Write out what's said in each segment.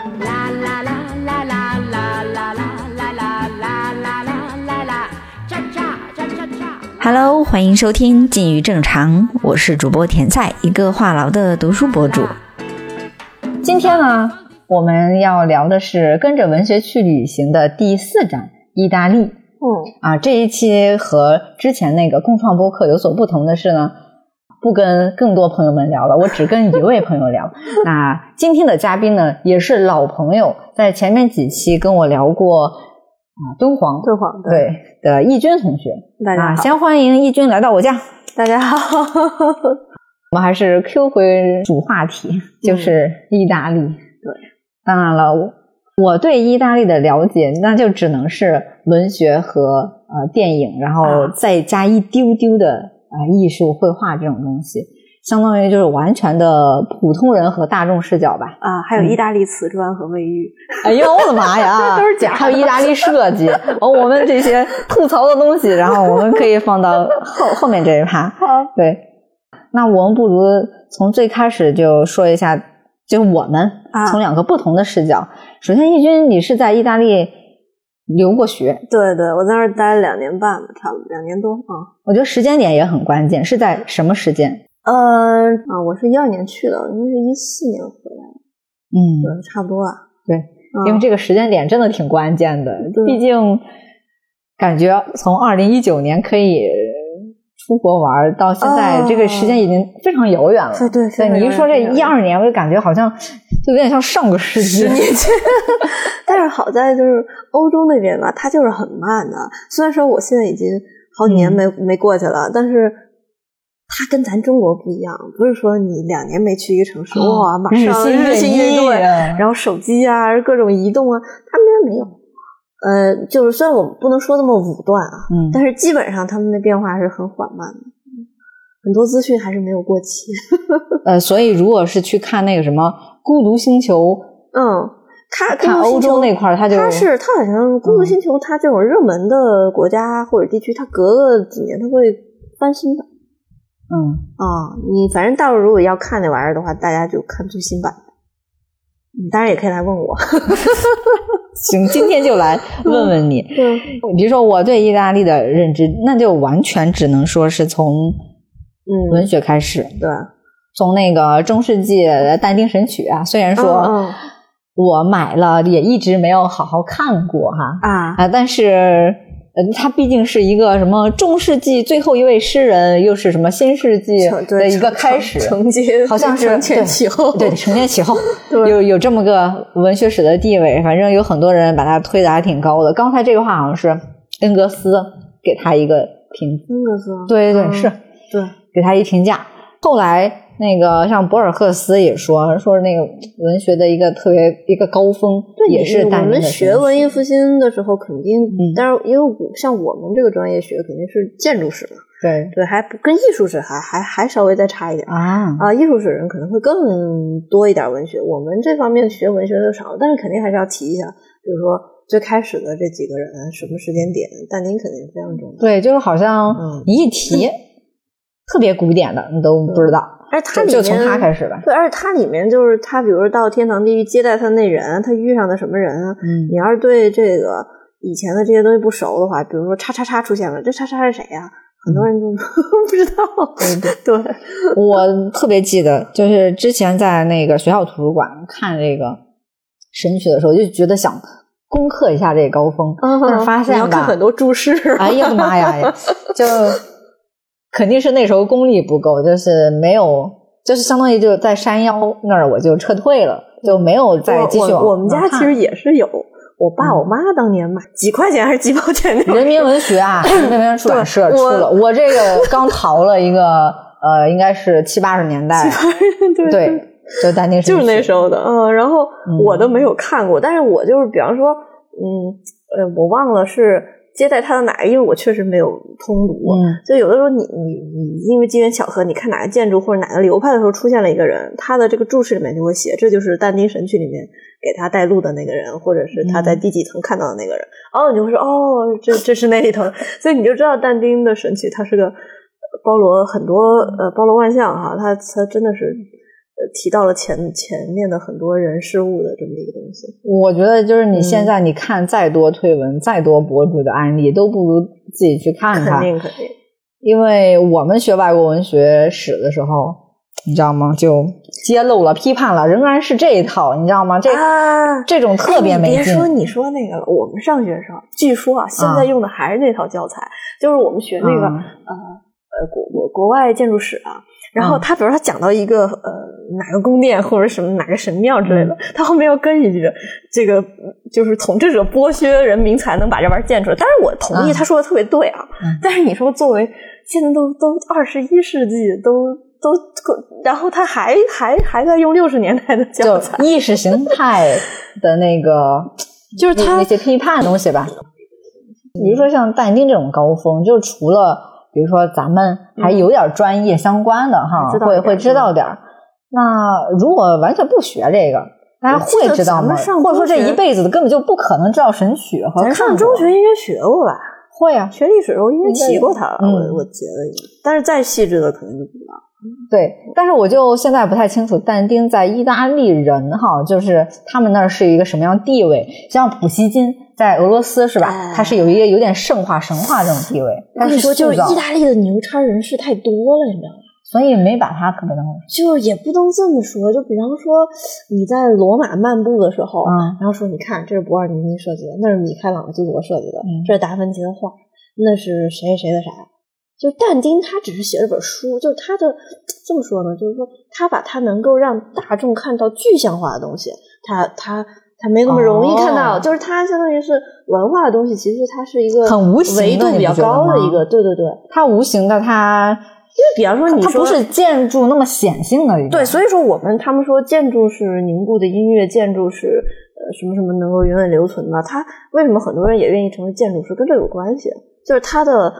啦啦啦啦啦啦啦啦啦啦啦啦啦啦，cha cha cha cha cha。Hello，欢迎收听《近于正常》，我是主播甜菜，一个话痨的读书博主。今天呢，我们要聊的是跟着文学去旅行的第四站——意大利。嗯，啊，这一期和之前那个共创播客有所不同的是呢，不跟更多朋友们聊了，我只跟一位朋友聊。那今天的嘉宾呢，也是老朋友，在前面几期跟我聊过啊敦煌敦煌对对的易军同学。啊，大家好，先欢迎易军来到我家。大家好。我们还是 Q 回主话题，就是意大利。对，当然了，我我对意大利的了解，那就只能是文学和呃电影，然后啊再加一丢丢的呃艺术绘画这种东西，相当于就是完全的普通人和大众视角吧。啊，还有意大利瓷砖和卫浴，哎呦我的妈呀，都是假的还有意大利设计，哦，我们这些吐槽的东西，然后我们可以放到后后面这一趴。好，对，那我们不如从最开始就说一下，就我们啊从两个不同的视角。首先，义军，你是在意大利留过学，对对，我在那儿待了两年半吧，差不多两年多啊。我觉得时间点也很关键，是在什么时间？呃啊，我是一二年去的，应该是一四年回来的，嗯，对，差不多啊。对，嗯因为这个时间点真的挺关键的，毕竟感觉从二零一九年可以出国玩到现在，哦这个时间已经非常遥远了。对对对你一说这一二年，我就感觉好像就有点像上个世纪。十年前，但是好在就是欧洲那边吧，它就是很慢的。虽然说我现在已经好几年没、没过去了，但是它跟咱中国不一样，不是说你两年没去一个城市，哇，马上日日新月异然后手机啊，各种移动啊，他们那边没有。呃，就是虽然我们不能说那么武断啊，嗯但是基本上他们的变化是很缓慢的，嗯很多资讯还是没有过期。呃，所以如果是去看那个什么《孤独星球》，嗯，它看欧洲那块儿，它就它是它好像《孤独星球》，它这种热门的国家或者地区，它隔个几年它会翻新的嗯，啊。你反正到时候如果要看那玩意儿的话，大家就看最新版的。嗯当然也可以来问我。行，今天就来 问问你，嗯，比如说我对意大利的认知，那就完全只能说是从嗯，文学开始，对，从那个中世纪的但丁《神曲》啊，虽然说嗯嗯我买了，也一直没有好好看过哈啊，啊，但是。呃，他毕竟是一个什么中世纪最后一位诗人，又是什么新世纪的一个开始，承接好像是承前启后，对，承前启后，有有这么个文学史的地位，反正有很多人把它推的还挺高的。刚才这个话好像是恩格斯给他一个评，恩格斯，对对对，嗯是对，给他一评价。后来那个像博尔赫斯也说，说是那个文学的一个特别一个高峰，对也是我们学文艺复兴的时候，肯定，嗯但是因为我像我们这个专业学肯定是建筑史嘛，对对，还不跟艺术史还还还稍微再差一点啊，啊。艺术史人可能会更多一点文学，我们这方面学文学的少，但是肯定还是要提一下，比如说最开始的这几个人，什么时间点，但丁肯定非常重要。对，就是好像你一提特别古典的你都不知道，而且它里面从他开始吧。对，而且它里面就是他，比如说到天堂地狱接待他那人，他遇上的什么人啊？嗯你要是对这个以前的这些东西不熟的话，比如说叉叉叉出现了，这叉叉是谁呀、很多人就 不知道。对对，我特别记得，就是之前在那个学校图书馆看这个神曲的时候，就觉得想攻克一下这个高峰，但是发现嗯你要看很多注释。哎呀妈呀，就肯定是那时候功力不够，就是没有，就是相当于就在山腰那儿我就撤退了，就没有再继续往我我我们家其实也是有，我爸我妈当年买几块钱还是几毛钱那种人民文学啊，人民出版社对出了，我这个刚淘了一个，呃，应该是七八十年代，对对，就但丁神就是那时候的，嗯，然后嗯。我都没有看过，但是我就是比方说，嗯，呃，我忘了是接待他的哪个，因为我确实没有通读，嗯。就有的时候你你你因为机缘巧合，你看哪个建筑或者哪个流派的时候出现了一个人，他的这个注释里面就会写，这就是但丁神曲里面给他带路的那个人，或者是他在第几层看到的那个人，哦，你就会说哦，这这是那里头，所以你就知道但丁的神曲他是个包罗很多呃包罗万象哈，他他真的是提到了前前面的很多人事物的这么一个东西。我觉得就是你现在你看再多推文、再多博主的案例，都不如自己去看看肯。定肯定，因为我们学外国文学史的时候，你知道吗？就揭露了、批判了，仍然是这一套，你知道吗？这、啊这种特别没劲。别说你说那个了，我们上学的时候，据说啊，现在用的还是那套教材，就是我们学那个、嗯呃呃国国国外建筑史啊。然后嗯他比如他讲到一个呃哪个宫殿或者什么哪个神庙之类嗯的，他后面要跟一句这个就是统治者剥削人民才能把这玩意儿建出来。但是我同意嗯他说的特别对啊，嗯但是你说作为现在都都二十一世纪都都，然后他还还还在用六十年代的教就材，意识形态的那个，就是他那那些批判的东西吧。比如说像但丁这种高峰，就除了比如说咱们还有点专业相关的哈，会会知道点儿。那如果完全不学这个，大家会知道吗？或者说这一辈子根本就不可能知道神曲和看咱上中学应该学过吧？会啊，学历史的时候应该提过它，嗯我我觉得但是再细致的可能就不知道。对，但是我就现在不太清楚但丁在意大利人哈，就是他们那儿是一个什么样地位？像普希金在俄罗斯是吧？哎他是有一个有点圣化神话这种地位，但是说，就是意大利的牛叉人士太多了，你知道吗？所以没把他特别当回事。就是也不能这么说，就比方说你在罗马漫步的时候，嗯然后说你看这是博尔尼尼设计的，那是米开朗基罗设计的，嗯这是达芬奇的画，那是谁谁的啥？就但丁他只是写了本书，就是他的这么说呢，就是说他把他能够让大众看到具象化的东西，他他他没那么容易看到，哦就是他相当于是文化的东西，其实它是一个很无形的维度比较高的一个，对对对。它无形的他，因为比方说你说它不是建筑那么显性的。对，所以说我们他们说建筑是凝固的音乐，建筑是呃什么什么能够永远留存的。它为什么很多人也愿意成为建筑师，跟这有关系。就是它的呃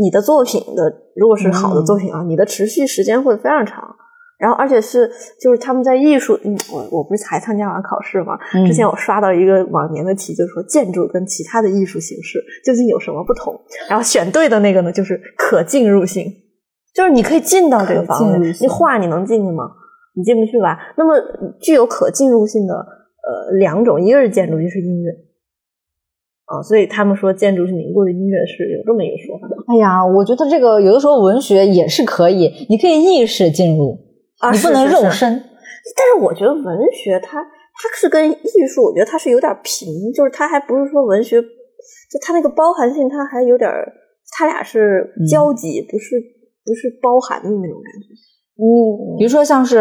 你的作品的，如果是好的作品啊，你的持续时间会非常长。然后，而且是就是他们在艺术，嗯，我我不是才参加完考试嘛？嗯之前我刷到一个往年的题，就是说建筑跟其他的艺术形式究竟有什么不同？然后选对的那个呢，就是可进入性，就是你可以进到这个房子你画你能进去吗？你进不去吧？那么具有可进入性的呃两种，一个是建筑，一个是音乐。啊，所以他们说建筑是凝固的音乐是有这么一个说法的哎呀，我觉得这个有的时候文学也是可以，你可以意识进入，啊你不能是是是肉身。但是我觉得文学它它是跟艺术，我觉得它是有点平，就是它还不是说文学，就它那个包含性，它还有点，它俩是交集，不是不是包含的那种感觉。嗯，比如说像是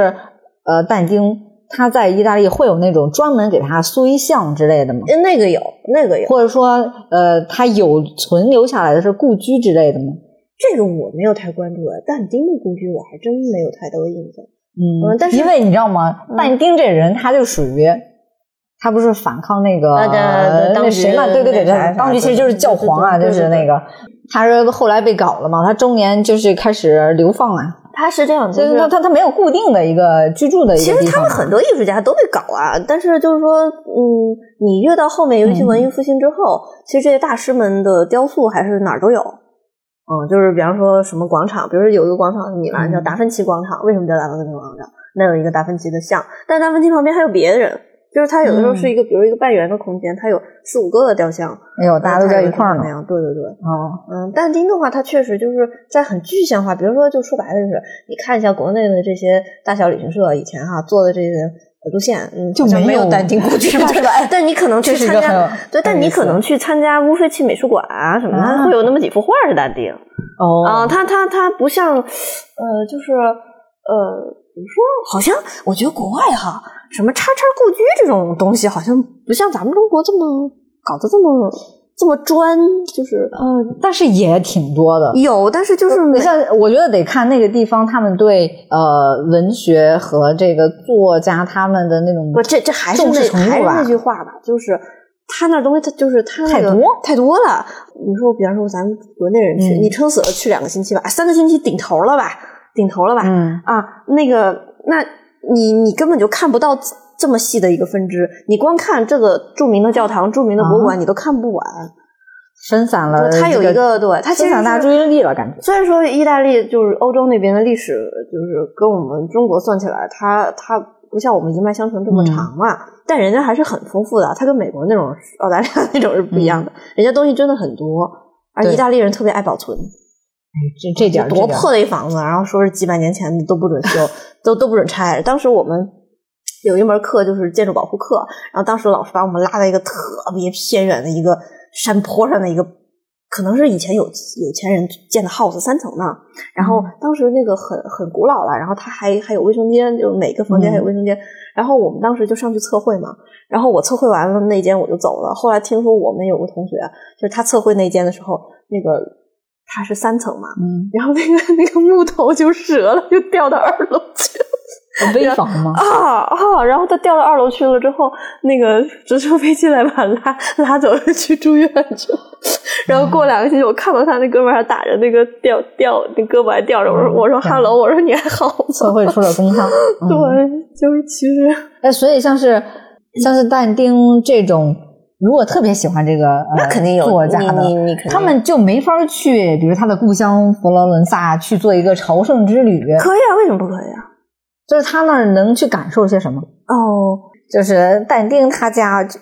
呃但丁，他在意大利会有那种专门给他塑一像之类的吗？呃那个有，那个有，或者说呃他有存留下来的是故居之类的吗？这个我没有太关注哎，但丁的故居我还真没有太多印象。嗯嗯但是因为你知道吗？嗯但丁这人他就属于。他不是反抗那个、那谁嘛？对对对，对当局其实就是教皇啊，就是那个，他是后来被搞了嘛，他中年就是开始流放啊，他是这样，就就是是他他他没有固定的一个居住的一其实他。们很多艺术家都被搞啊，但是就是说，嗯，你越到后面，尤其文艺复兴之后，其实这些大师们的雕塑还是哪儿都有。嗯，就是比方说什么广场，比如说有一个广场，米兰叫嗯达芬奇广场，为什么叫达芬奇广场？那有一个达芬奇的像，但达芬奇旁边还有别的人，就是它有的时候是一个，比如一个半圆的空间，它有四五个的雕像，哎呦，大家都在一块儿呢那。样，对对对。哦，嗯，但丁的话，它确实就是在很具象化，比如说，就说白了就是，你看一下国内的这些大小旅行社以前哈做的这些路线，嗯，就没没有但丁故居，是吧对吧？哎但你可能去参加对，但你可能去参加乌菲齐美术馆啊什么的，会有那么几幅画是但丁哦啊，它它它不像，呃，就是呃，怎么说？好像我觉得国外哈，什么叉叉故居这种东西，好像不像咱们中国这么搞得这么这么专，就是嗯，但是也挺多的。有，但是就是你没像，我觉得得看那个地方，他们对呃文学和这个作家他们的那种不，这这还是还是那句话吧，就是他那东西，他就是他那个太多太多了。你说，比方说咱们国内人去，嗯你撑死了去两个星期吧，三个星期顶头了吧，顶头了吧？嗯啊，那个，那你你根本就看不到这么细的一个分支，你光看这个著名的教堂、著名的博物馆，你都看不完。分散了它有一个对，它分散大注意力了，感觉。虽然说意大利就是欧洲那边的历史，就是跟我们中国算起来，它它不像我们一脉相承这么长嘛，但人家还是很丰富的。它跟美国那种澳大利亚那种是不一样的，人家东西真的很多，而意大利人特别爱保存。这这点多破的一房子，然后说是几百年前的都不准修，都都不准拆。当时我们有一门课就是建筑保护课，然后当时老师把我们拉到一个特别偏远的一个山坡上的一个，可能是以前有有钱人建的 house 三层呢。然后当时那个很很古老了，然后它还还有卫生间，就每个房间还有卫生间。然后我们当时就上去测绘嘛，然后我测绘完了那间我就走了。后来听说我们有个同学，就是他测绘那间的时候，那个它是三层嘛，嗯，然后那个那个木头就折了，就掉到二楼去了。危房吗？啊啊！然后他掉到二楼去了之后，那个直升飞机来把他拉拉走了，去住院去了。然后过两个星期，我看到他那哥们还打着那个吊吊，那胳膊还吊着。我说我说哈喽，我说你还好吗？测绘出了功效。嗯对，就是其实哎，所以像是像是但丁这种，如果特别喜欢这个呃，那肯定有作家的他们就没法去，比如他的故乡佛罗伦萨去做一个朝圣之旅，可以啊，为什么不可以啊？就是他那儿能去感受些什么？哦，就是但丁他家就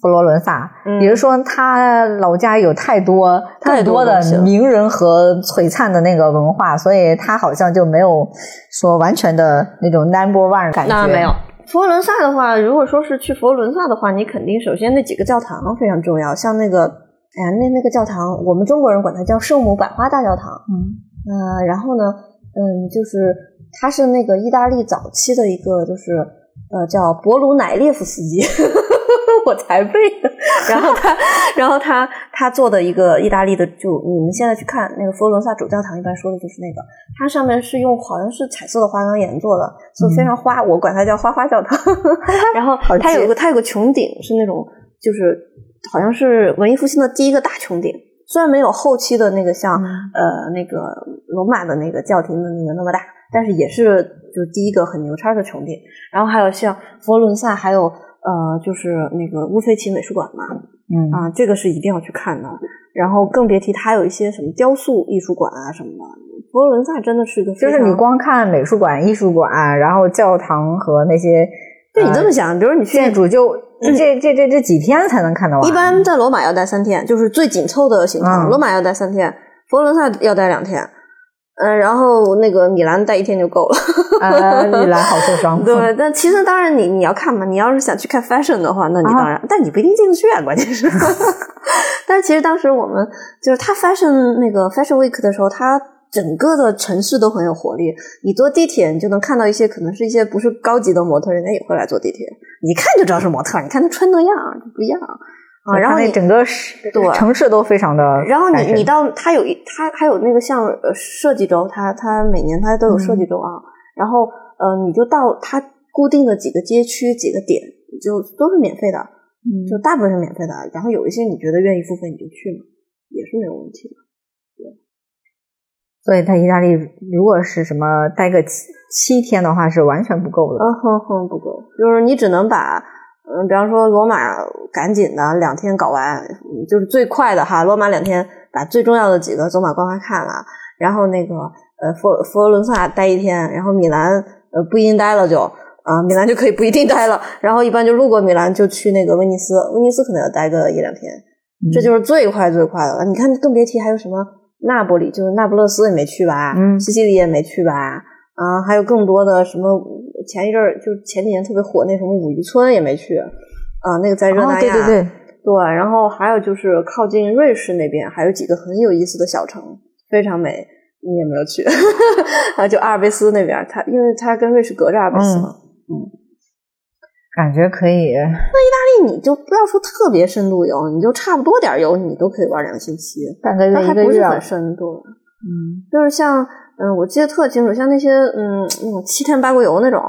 佛罗伦萨，嗯也就是说他老家有太多太多多的名人和璀璨的那个文化，所以他好像就没有说完全的那种 number one 感觉。那没有。佛罗伦萨的话，如果说是去佛罗伦萨的话，你肯定首先那几个教堂非常重要，像那个，哎呀，那那个教堂，我们中国人管它叫圣母百花大教堂。嗯呃，然后呢，嗯，就是它是那个意大利早期的一个，就是呃叫博鲁乃列夫斯基，我才背的。然后他，然后他他做的一个意大利的，就你们现在去看那个佛罗伦萨主教堂，一般说的就是那个，它上面是用好像是彩色的花岗岩做的，所以非常花，我管它叫花花教堂。然后它有个它有个穹顶，是那种就是好像是文艺复兴的第一个大穹顶。虽然没有后期的那个像、呃那个罗马的那个教廷的那个那么大，但是也是就是第一个很牛叉的穹顶。然后还有像佛罗伦萨，还有呃就是那个乌菲齐美术馆嘛，嗯啊，这个是一定要去看的。然后更别提它有一些什么雕塑艺术馆啊什么的。佛罗伦萨真的是一个就是你光看美术馆、艺术馆，然后教堂和那些，就你这么呃想，比如你去建筑就，这这这这几天才能看到完。一般在罗马要待三天，就是最紧凑的行程。嗯罗马要待三天，佛罗伦萨要待两天，嗯、然后那个米兰待一天就够了。呃，米兰好受伤。对，但其实当然你你要看嘛，你要是想去看 fashion 的话，那你当然，但你不一定进得去啊，关键是。但是其实当时我们就是他 fashion 那个 fashion week 的时候，他整个的城市都很有活力。你坐地铁，你就能看到一些可能是一些不是高级的模特，人家也会来坐地铁，你一看就知道是模特，你看他穿那样就不一样啊。然后你整个市对城市都非常的然后你你到它有一它还有那个像呃设计周，它它每年它都有设计周啊。然后呃你就到它固定的几个街区几个点，就都是免费的，嗯就大部分是免费的。然后有一些你觉得愿意付费你就去嘛，也是没有问题的。对所以在意大利，如果是什么待个七七天的话，是完全不够的。嗯哼哼，不够，就是你只能把，嗯，比方说罗马赶紧的两天搞完，嗯就是最快的哈，罗马两天把最重要的几个走马观花看了，然后那个呃佛佛罗伦萨待一天，然后米兰呃不一定待了就啊、米兰就可以不一定待了，然后一般就路过米兰就去那个威尼斯，威尼斯可能要待个一两天，这就是最快最快的了。你看，更别提还有什么那不里，就是那不勒斯也没去吧，嗯西西里也没去吧，啊，还有更多的什么，前一阵儿就是前几年特别火那什么五渔村也没去，啊，那个在热哦那亚，对对对，对然后还有就是靠近瑞士那边还有几个很有意思的小城，非常美，你也没有去，啊，就阿尔卑斯那边，它因为它跟瑞士隔着阿尔卑斯嘛，嗯感觉可以。那意大利你就不要说特别深度游，你就差不多点儿游，你都可以玩两个星期，半个月一个月，不是很深度。嗯，就是像，嗯，我记得特清楚，像那些，嗯，那种七天八国游那种，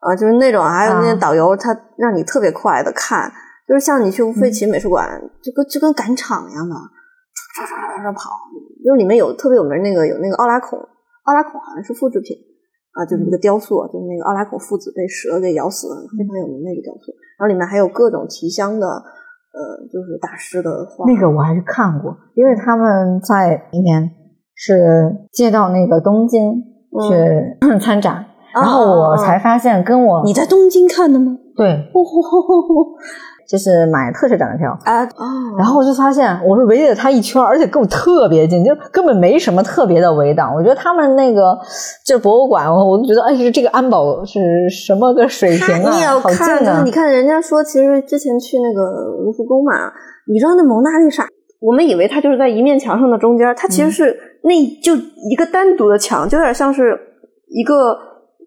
啊，就是那种，还有那些啊导游，他让你特别快的看，就是像你去乌菲齐美术馆，就跟就跟赶场一样的，唰唰唰唰跑，就是里面有特别有名那个有那个奥拉孔，奥拉孔好像是复制品啊，就是一个雕塑，就是那个奥拉孔父子被蛇给咬死了，非常有名的一个雕塑，然后里面还有各种提香的。呃，就是大师的画。那个我还是看过，因为他们在里面是借到那个东京去 参展，然后我才发现跟我你在东京看的吗？对，就是买特设展的票。啊哦，然后我就发现，我是围着他一圈，而且跟我特别近，就根本没什么特别的围挡。我觉得他们那个就是博物馆，我我就觉得，哎，这个安保是什么个水平你也啊？好要看，近啊！就是你看人家说，其实之前去那个卢浮宫嘛，你知道那蒙娜丽莎，我们以为它就是在一面墙上的中间，它其实是那就一个单独的墙，就有点像是一个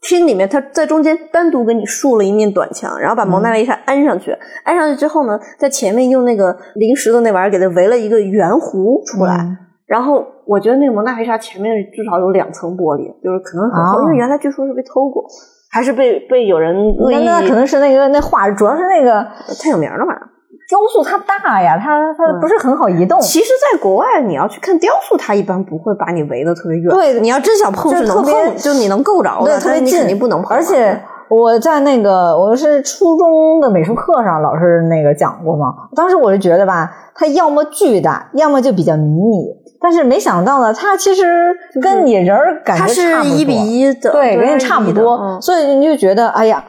厅里面，它在中间单独给你竖了一面短墙，然后把蒙娜丽莎安上去，安上去之后呢，在前面用那个临时的那玩意儿给它围了一个圆弧出来，嗯。然后我觉得那个蒙娜丽莎前面至少有两层玻璃，就是可能很厚，哦因为原来据说是被偷过，还是被被有人恶意，那那可能是那个那画，主要是那个太有名了嘛。雕塑它大呀，它它嗯不是很好移动。其实，在国外你要去看雕塑，它一般不会把你围得特别远。对你要真想碰就是特别能碰，就你能够着对，的，特别近，肯定不能碰啊。而且我在那个我是初中的美术课上，老师那个讲过嘛。当时我就觉得吧，它要么巨大，要么就比较迷你。但是没想到呢，它其实跟你人儿感觉差不多一比一的，对，跟你差不多。嗯所以你就觉得，哎呀。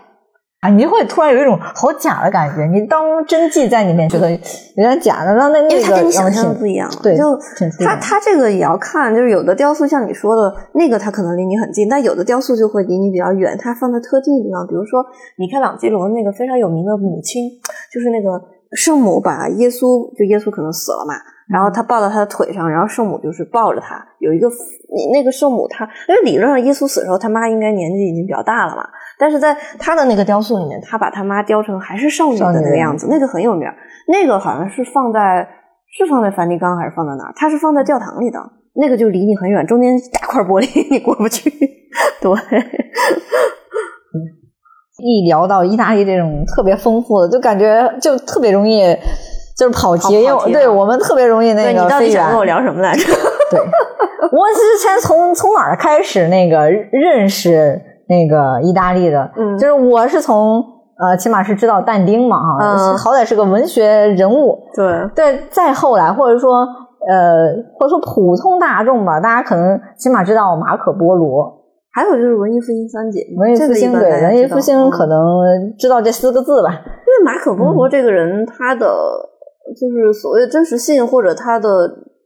啊，你就会突然有一种好假的感觉，你当真迹在里面，觉得有点假的，那那那因为它跟你想象的不一样。对，就它它这个也要看，就是有的雕塑像你说的那个，它可能离你很近，但有的雕塑就会离你比较远，它放在特定的地方。比如说，米开朗基罗那个非常有名的母亲，就是那个圣母把耶稣，就耶稣可能死了嘛，然后他抱到他的腿上，然后圣母就是抱着他，有一个那个圣母她，因为理论上耶稣死的时候，他妈应该年纪已经比较大了嘛，但是在他的那个雕塑里面，他把他妈雕成还是少女的那个样子，那个很有名儿。那个好像是放在是放在梵蒂冈还是放在哪儿？它是放在教堂里的，那个就离你很远，中间大块玻璃 你过不去。对，一聊到意大利这种特别丰富的，就感觉就特别容易就是跑题，因为对我们特别容易那个你到底想跟。我聊什么来着？对，我之前从从哪儿开始那个认识那个意大利的？嗯就是我是从呃，起码是知道但丁嘛，哈、嗯好歹是个文学人物。对，对，再后来或者说呃，或者说普通大众吧，大家可能起码知道马可波罗。还有就是文艺复兴三杰，文艺复兴对，文艺复兴可能。能知道这四个字吧。因为马可波罗这个人，他的就是所谓的真实性，或者他的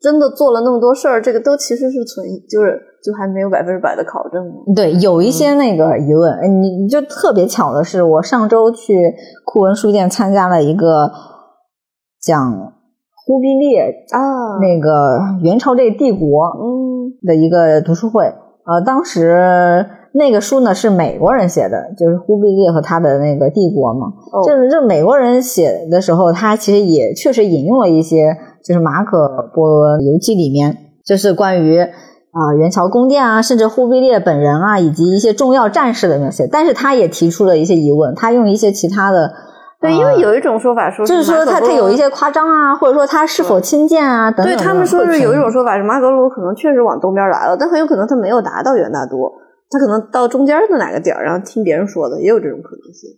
真的做了那么多事儿，这个都其实是存，就是就还没有百分之百的考证嘛。对，有一些那个疑问，呃你你就特别巧的是，我上周去库文书店参加了一个讲忽必烈啊，那个元朝这帝国嗯的一个读书会。呃，当时那个书呢是美国人写的，就是忽必烈和他的那个帝国嘛。哦就是这美国人写的时候，他其实也确实引用了一些，就是马可波罗游记里面，就是关于啊、元朝宫殿啊，甚至忽必烈本人啊，以及一些重要战士的那些。但是他也提出了一些疑问，他用一些其他的。对，因为有一种说法说呃就是说他他有一些夸张啊，或者说他是否亲见啊等等。对他们说是有一种说法是马可波罗可能确实往东边来了，但很有可能他没有达到元大都，他可能到中间的哪个点儿，然后听别人说的，也有这种可能性。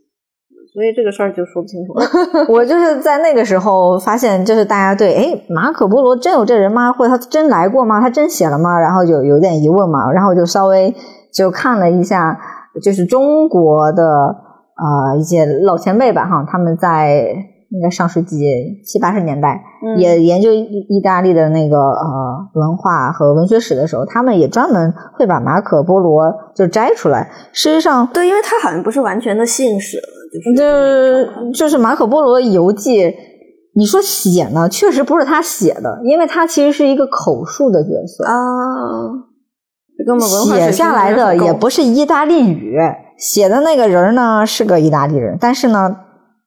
所以这个事儿就说不清楚了。我就是在那个时候发现，就是大家对哎马可波罗真有这人吗？或者他真来过吗？他真写了吗？然后有有点疑问嘛，然后就稍微就看了一下，就是中国的呃一些老前辈吧哈，他们在应该上世纪七八十年代、嗯也研究意意大利的那个呃文化和文学史的时候，他们也专门会把马可波罗就摘出来。事实上，对，因为他好像不是完全的信史了，就是这就是马可波罗游记，你说写呢，确实不是他写的，因为他其实是一个口述的角色，啊，写下来的也不是意大利语，写的那个人呢是个意大利人，但是呢，他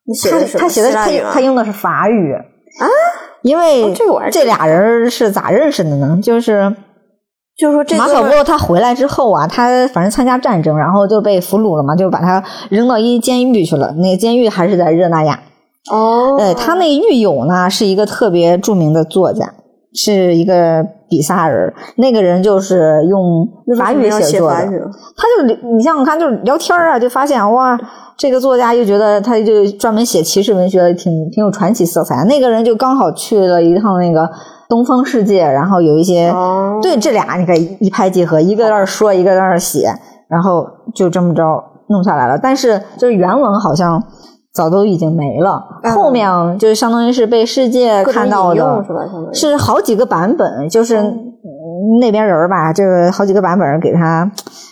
你写的是他写的他他用的是法语啊，因为这俩人是咋认识的呢？就是。就是说这马可波罗他回来之后啊，他反正参加战争，然后就被俘虏了嘛，就把他扔到一监狱去了。那个监狱还是在热那亚。哦，对他那狱友呢，是一个特别著名的作家，是一个比萨人。那个人就是用法语写作的，他就你像我看，就是聊天啊，就发现哇，这个作家又觉得他就专门写骑士文学，挺挺有传奇色彩。那个人就刚好去了一趟那个东方世界，然后有一些、哦。对这俩你看一拍即合，一个在那儿说，一个在那儿写，然后就这么着弄下来了。但是就是原文好像早都已经没了，嗯。后面就是相当于是被世界看到的是好几个版本，就是、那边人儿吧，就是好几个版本给他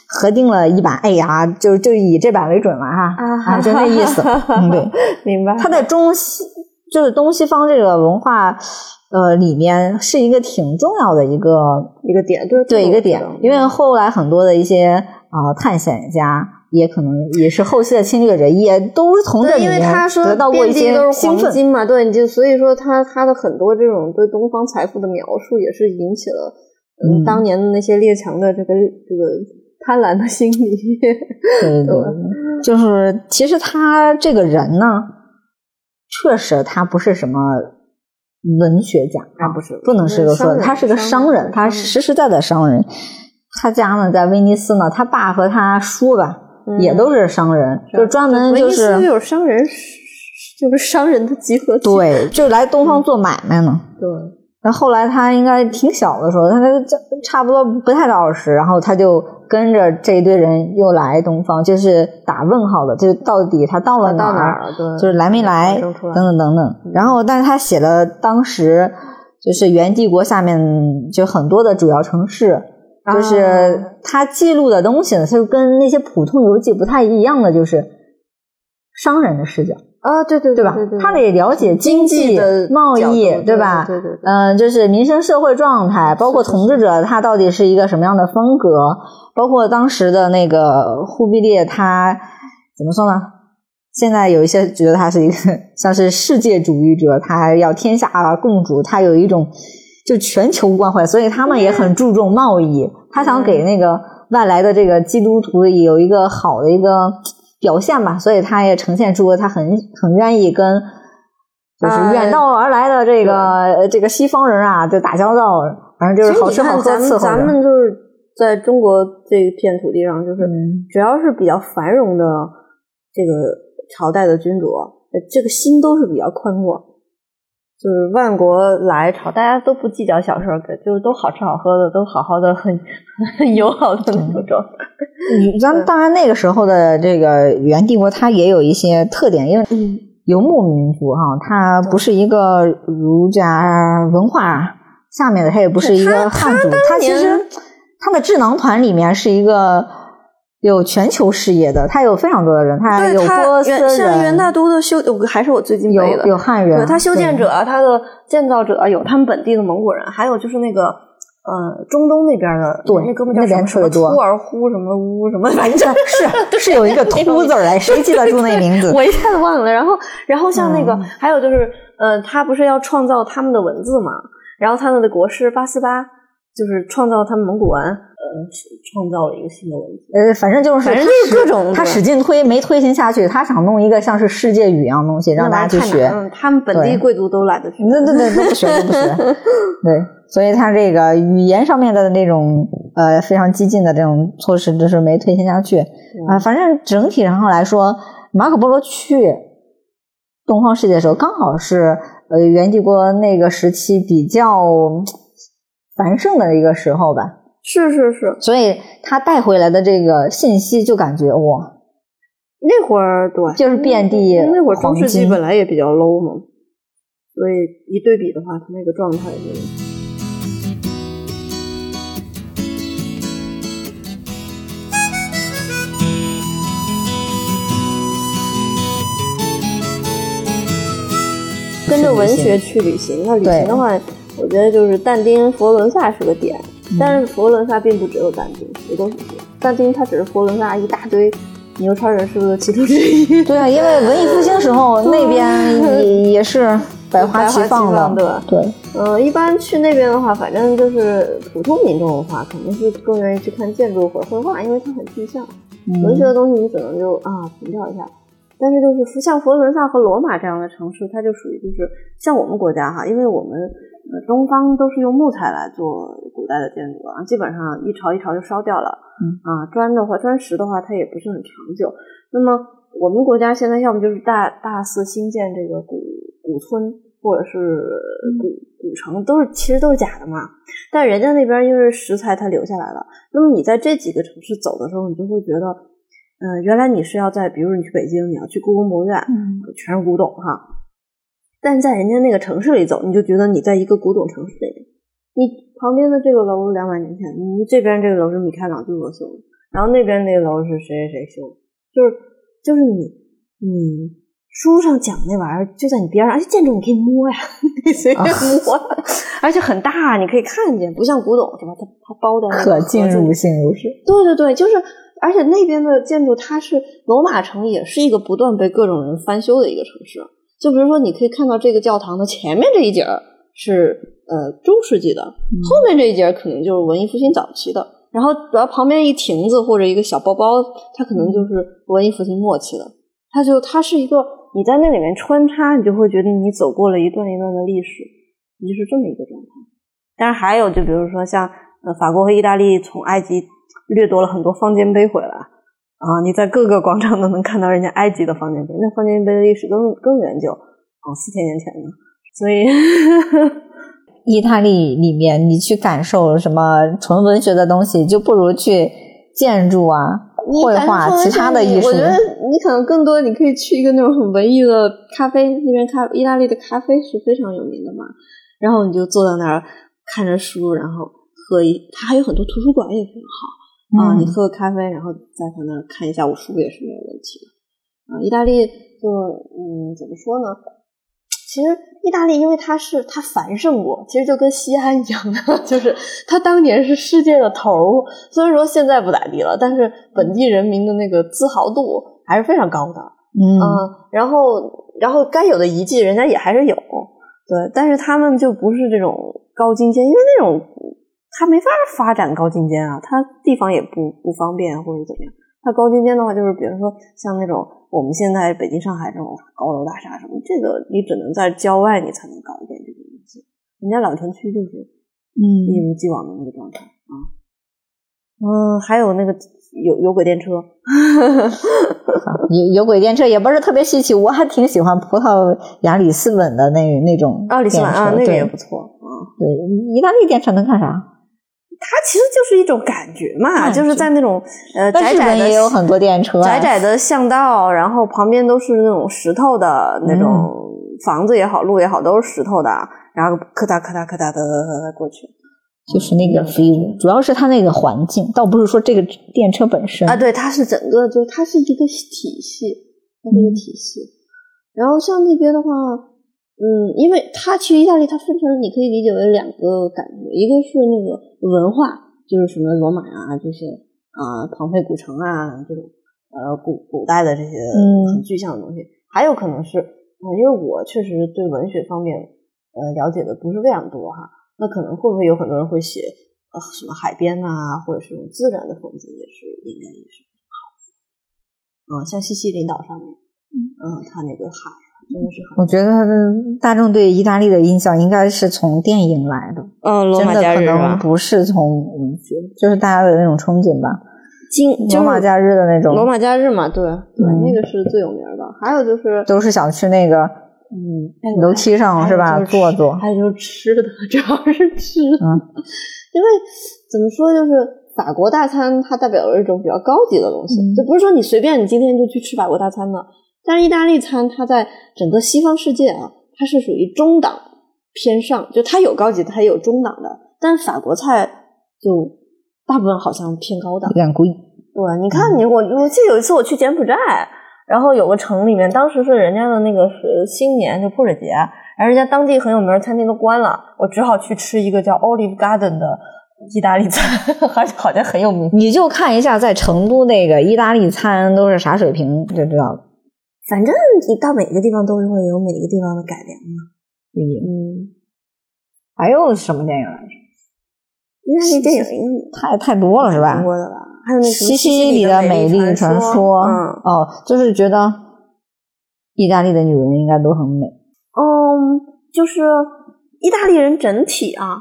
核定了一版，哎呀，就就以这版为准了哈，啊，就那意思，嗯，对，明白。他在中西就是东西方这个文化呃里面是一个挺重要的一个一个点，对对一个点因为后来很多的一些啊、探险家。也可能也是后期的侵略者，也都从这对，因为里面他说得到过一些。黄金嘛，对，你就所以说他他的很多这种对东方财富的描述，也是引起了嗯嗯当年的那些列强的这个这个贪婪的心理。对，就是其实他这个人呢，确实他不是什么文学家，啊不是不能是个说，他是个商人，他实实在在商人。他家呢在威尼斯呢，他爸和他叔吧、嗯也都是商人，就专门就是威尼斯有商人，就是商人的集合体。对，就来东方做买卖呢。对，那后后来他应该挺小的时候，他就差不多不太到二十，然后他就跟着这一堆人又来东方，就是打问号的，就到底他到了哪到哪儿，对，就是来没来等等等等。然后，但是他写了当时就是元帝国下面就很多的主要城市，就是他记录的东西呢，就跟那些普通游记不太一样的，就是商人的视角。啊，对对对吧？他得了解经济贸易，对吧？对对对嗯、就是民生社会状态，包括统治者他到底是一个什么样的风格，包括当时的那个忽必烈，他怎么说呢？现在有一些觉得他是一个 像是世界主义者，他要天下共主，他有一种就全球关怀，所以他们也很注重贸易。他想给那个外来的这个基督徒有一个好的一个表现吧，所以他也呈现出他很很愿意跟就是远道而来的这个、呃这个西方人啊，就打交道，反正就是好吃好喝咱们伺候着。咱们就是在中国这一片土地上，就是嗯只要是比较繁荣的这个朝代的君主，呃这个心都是比较宽广。就是万国来朝，大家都不计较小事儿，就是都好吃好喝的，都好好的，很很友好的那种。嗯咱们当然那个时候的这个元帝国，它也有一些特点，因为嗯。游牧民族哈，它不是一个儒家文化下面的，它也不是一个汉族，它其实它的智囊团里面是一个有全球视野的，他有非常多的人，他有对他波斯人像元，大都的修，我还是我最近有背的，有汉人，对他修建者，他的建造者有他们本地的蒙古人，还有就是那个呃中东那边的，对那哥们叫什么突尔呼什么乌什么，反正是 是有一个秃字儿来，谁记得住那名字？我一下子忘了。然后然后像那个、嗯还有就是呃，他不是要创造他们的文字嘛？然后他们的国师八思巴就是创造他们蒙古文，呃，创造了一个新的文字。呃，反正就是反正就是各种他使劲推没推行下去，他想弄一个像是世界语一样的东西让大家去学。嗯，他们本地贵族都懒得去。对对对，都不学都不学。对，所以他这个语言上面的那种呃非常激进的这种措施，就是没推行下去啊、反正整体上来说，马可波罗去东方世界的时候，刚好是呃元帝国那个时期比较嗯繁盛的一个时候吧。是是是，所以他带回来的这个信息，就感觉哇，那会儿对，就是遍地那会儿中黄世纪本来也比较 low 嘛，所以一对比的话，他那个状态就。跟着文学去旅行，那旅行的话，我觉得就是但丁、佛罗伦萨是个点，但是佛罗伦萨并不只有但丁，也都是但丁，他只是佛罗伦萨一大堆牛叉人士的其中之一。对啊，因为文艺复兴时候那边也也是百花齐放百花齐放的，对，呃，一般去那边的话，反正就是普通民众的话，肯定是更愿意去看建筑或者绘画，因为它很具象。文学的东西你只能就啊凭吊一下。但是就是像佛罗伦萨和罗马这样的城市，它就属于就是像我们国家哈，因为我们呃东方都是用木材来做古代的建筑啊，基本上一朝一朝就烧掉了。嗯啊，砖的话，砖石的话，它也不是很长久。那么我们国家现在要么就是大大肆新建这个古古村，或者是古古城，都是其实都是假的嘛。但人家那边因为石材它留下来了，那么你在这几个城市走的时候，你就会觉得，嗯、原来你是要在，比如你去北京，你要去故宫博物院，嗯全是古董哈。但在人家那个城市里走，你就觉得你在一个古董城市里面。你旁边的这个楼两百年前，你这边这个楼是米开朗基罗修的，然后那边那个楼是谁谁谁修的，就是就是你你书上讲那玩意儿就在你边上，而且建筑你可以摸呀，你随便摸，而且很大，你可以看见，不像古董是吧？它它包在那个可进入性入室。对对对，就是，而且那边的建筑，它是罗马城，也是一个不断被各种人翻修的一个城市。就比如说，你可以看到这个教堂的前面这一节儿是呃中世纪的，后面这一节儿可能就是文艺复兴早期的，然后然后旁边一亭子或者一个小包包，它可能就是文艺复兴末期的。它就它是一个你在那里面穿插，你就会觉得你走过了一段一段的历史，你就是这么一个状态。当然还有，就比如说像呃法国和意大利从埃及掠夺了很多方尖碑回来啊，你在各个广场都能看到人家埃及的方尖碑，那方尖碑的历史更更远久啊，四千年前呢，所以 意大利里面，你去感受什么纯文学的东西，就不如去建筑啊、绘画、其他的艺术我。觉得你可能更多，你可以去一个那种很文艺的咖啡，那边咖意大利的咖啡是非常有名的嘛。然后你就坐在那儿看着书，然后喝一，它还有很多图书馆也非常好啊。嗯你喝个咖啡，然后在他那儿看一下我书也是没有问题的啊。意大利就嗯怎么说呢？其实意大利，因为它是它繁盛过，其实就跟西安一样的，就是它当年是世界的头儿。虽然说现在不咋地了，但是本地人民的那个自豪度还是非常高的。嗯，嗯，然后然后该有的遗迹人家也还是有，对，但是他们就不是这种高精尖，因为那种他没法发展高精尖啊，他地方也不不方便或者怎么样。它高精尖的话，就是比如说像那种我们现在北京、上海这种高楼大厦什么，这个你只能在郊外你才能搞一点这种东西。人家老城区就是嗯一嗯，如既往的那个状态啊。嗯，还有那个有有轨电车，有有轨电车也不是特别稀奇，我还挺喜欢葡萄牙里斯本的那那种啊，里斯，本啊，那个也不错啊。对，意大利电车能干啥？它其实就是一种感觉嘛，觉就是在那种呃窄窄的也有很多电车啊，窄窄的巷道，然后旁边都是那种石头的那种房子也好，路也好，都是石头的，然后咔嗒咔嗒咔嗒的过去就是那个 feel，主要是它那个环境，倒不是说这个电车本身啊。对，它是整个就它是一个体系，它是一个体系。然后像那边的话，嗯，因为它其实意大利它分成，你可以理解为两个感觉，一个是那个文化，就是什么罗马啊这些啊、庞培古城啊这种呃古古代的这些嗯。很具象的东西，还有可能是，嗯、因为我确实对文学方面呃了解的不是非常多哈，那可能会不会有很多人会写呃什么海边呐、或者是这种自然的风景，也是应该也是很好。的。嗯，像西西里岛上面，嗯，它那个海啊真的是很我觉得大众对意大利的印象应该是从电影来的，嗯，罗马真的可能不是从文学，就是大家的那种憧憬吧。金就是罗马假日的那种，罗马假日嘛，对对，嗯那个是最有名的。还有就是，都是想去那个嗯，楼梯上是吧就是坐坐还有就是吃的，主要是吃的。嗯因为怎么说，就是法国大餐它代表了一种比较高级的东西，嗯就不是说你随便你今天就去吃法国大餐的。但是意大利餐它在整个西方世界啊，它是属于中档偏上，就它有高级的，它也有中档的。但是法国菜就大部分好像偏高档有。点贵。对，你看你我我记得有一次我去柬埔寨，然后有个城里面，当时是人家的那个是新年就泼水节，然后人家当地很有名的餐厅都关了，我只好去吃一个叫 Olive Garden 的意大利餐，而且好像很有名。你就看一下在成都那个意大利餐都是啥水平就知道了。反正你到每个地方都是会有每个地方的改良嘛。嗯，还有什么电影来着？意大利电影应太太多了是吧？多的吧？还有那什么西西里的美丽传说，嗯哦，就是觉得意大利的女人应该都很美。嗯，就是意大利人整体啊，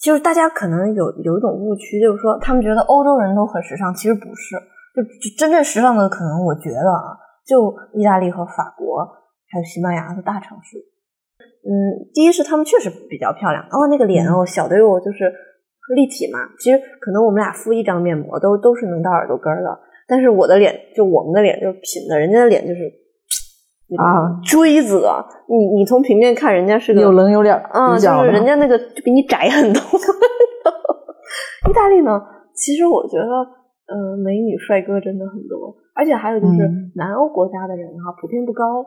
就是大家可能有有一种误区，就是说他们觉得欧洲人都很时尚，其实不是。就就真正时尚的，可能我觉得啊，就意大利和法国还有西班牙的大城市。嗯，第一是他们确实比较漂亮，哦，那个脸哦小的哟，就是立体嘛。其实可能我们俩敷一张面膜都都是能到耳朵根儿的，但是我的脸就我们的脸就是平的，人家的脸就是啊锥子的。你你从平面看，人家是个有棱有脸儿，嗯，就是人家那个就比你窄很多。意大利呢，其实我觉得，呃，美女帅哥真的很多，而且还有就是嗯南欧国家的人哈、普遍不高，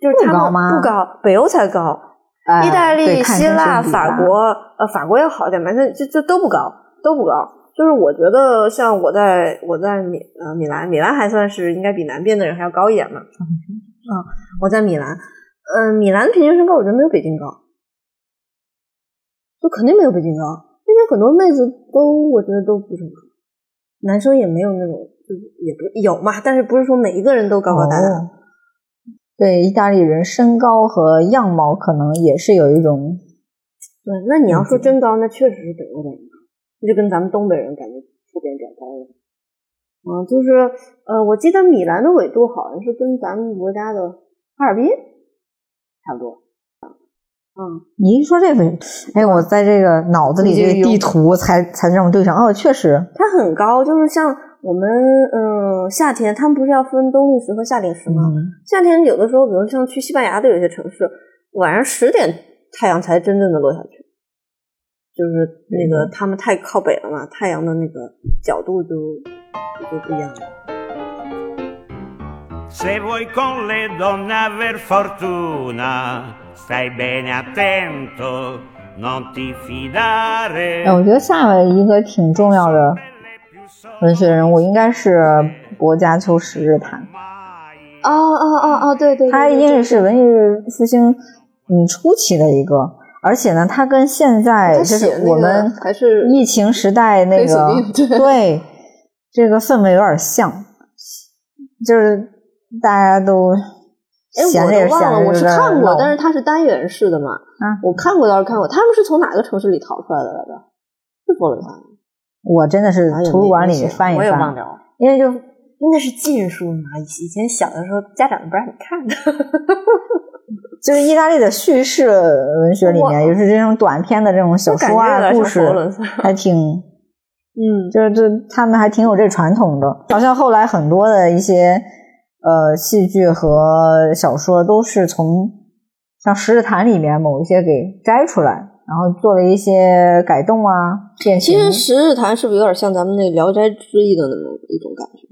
就是他们不高吗不高，北欧才高。哎意大利、希腊、法国，呃，法国要好点，反正就就都不高，都不高。就是我觉得，像我在我在米呃米兰，米兰还算是应该比南边的人还要高一点嘛。啊，我在米兰，嗯、米兰平均身高我觉得没有北京高，就肯定没有北京高。那边很多妹子都我觉得都不是很高，男生也没有那种，就是也不有嘛，但是不是说每一个人都高高大大。哦对意大利人身高和样貌可能也是有一种对，那你要说真高，那确实是北欧的人高，那就跟咱们东北人感觉普遍比较高一点。嗯，就是呃，我记得米兰的纬度好像是跟咱们国家的哈尔滨差不多。嗯，你一说这个，哎，我在这个脑子里这个地图才才这么对上。哦，确实，它很高，就是像我们嗯、呃夏天，他们不是要分冬令时和夏令时吗？嗯，夏天有的时候，比如像去西班牙的有些城市，晚上十点太阳才真正的落下去，就是那个他们太靠北了嘛，太阳的那个角度就就不一样了。Se vuoi con le donne aver fortuna, stai bene attento, non ti fidare. 哎，我觉得下面一个挺重要的文学人物应该是薄伽丘十日谈。哦哦哦哦，对对他应该是文艺复兴嗯初期的一个，而且呢，他跟现在就是我们还是疫情时代那个对这个氛围有点像，就是大家都哎，我都忘了，我是看过，但是它是单元式的嘛。啊我看过，倒是看过。他们是从哪个城市里逃出来的来着？是佛罗伦萨吗？我真的是图书馆里翻一翻，我也忘掉了。因为就那是禁书嘛，以前小的时候家长不让你看的。就是意大利的叙事文学里面，也是这种短篇的这种小说啊、故事还挺 嗯，就是这他们还挺有这传统的，好像后来很多的一些呃戏剧和小说都是从像《十日谈》里面某一些给摘出来，然后做了一些改动啊、变形。其实《十日谈》是不是有点像咱们那《聊斋志异》的那种一种感觉？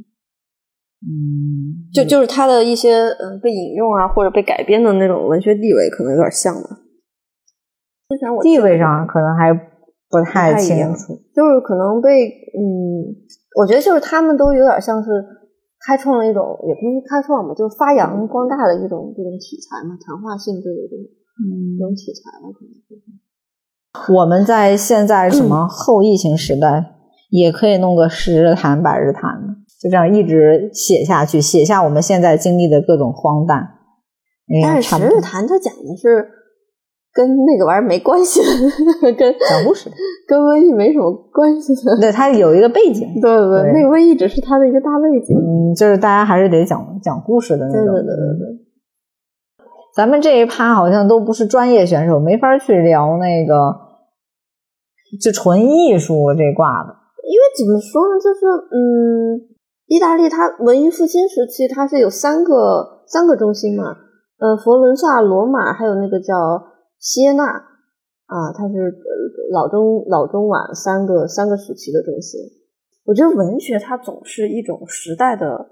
嗯，就就是它的一些嗯、呃被引用啊或者被改编的那种文学地位，可能有点像吧。之前我地位上可能还不太清楚。就是可能被嗯，我觉得就是他们都有点像是开创了一种，也不是开创吧，就是发扬光大的一种这种题材嘛，谈话性质的这种这种题材了，可能是。我们在现在什么后疫情时代，也可以弄个十日谈、百日谈的，就这样一直写下去，写下我们现在经历的各种荒诞。但是《十日谈》它讲的是跟那个玩意儿没关系的，跟讲故事的，跟瘟疫没什么关系的。对，它有一个背景，对对对那个瘟疫只是它的一个大背景。嗯，就是大家还是得讲讲故事的那种。对对对对对。咱们这一趴好像都不是专业选手，没法去聊那个就纯艺术这挂的。因为怎么说呢，就是嗯，意大利它文艺复兴时期它是有三个三个中心嘛，呃，佛罗伦萨、罗马，还有那个叫谢娜啊，它是老中老中晚三个三个时期的中心。我觉得文学它总是一种时代的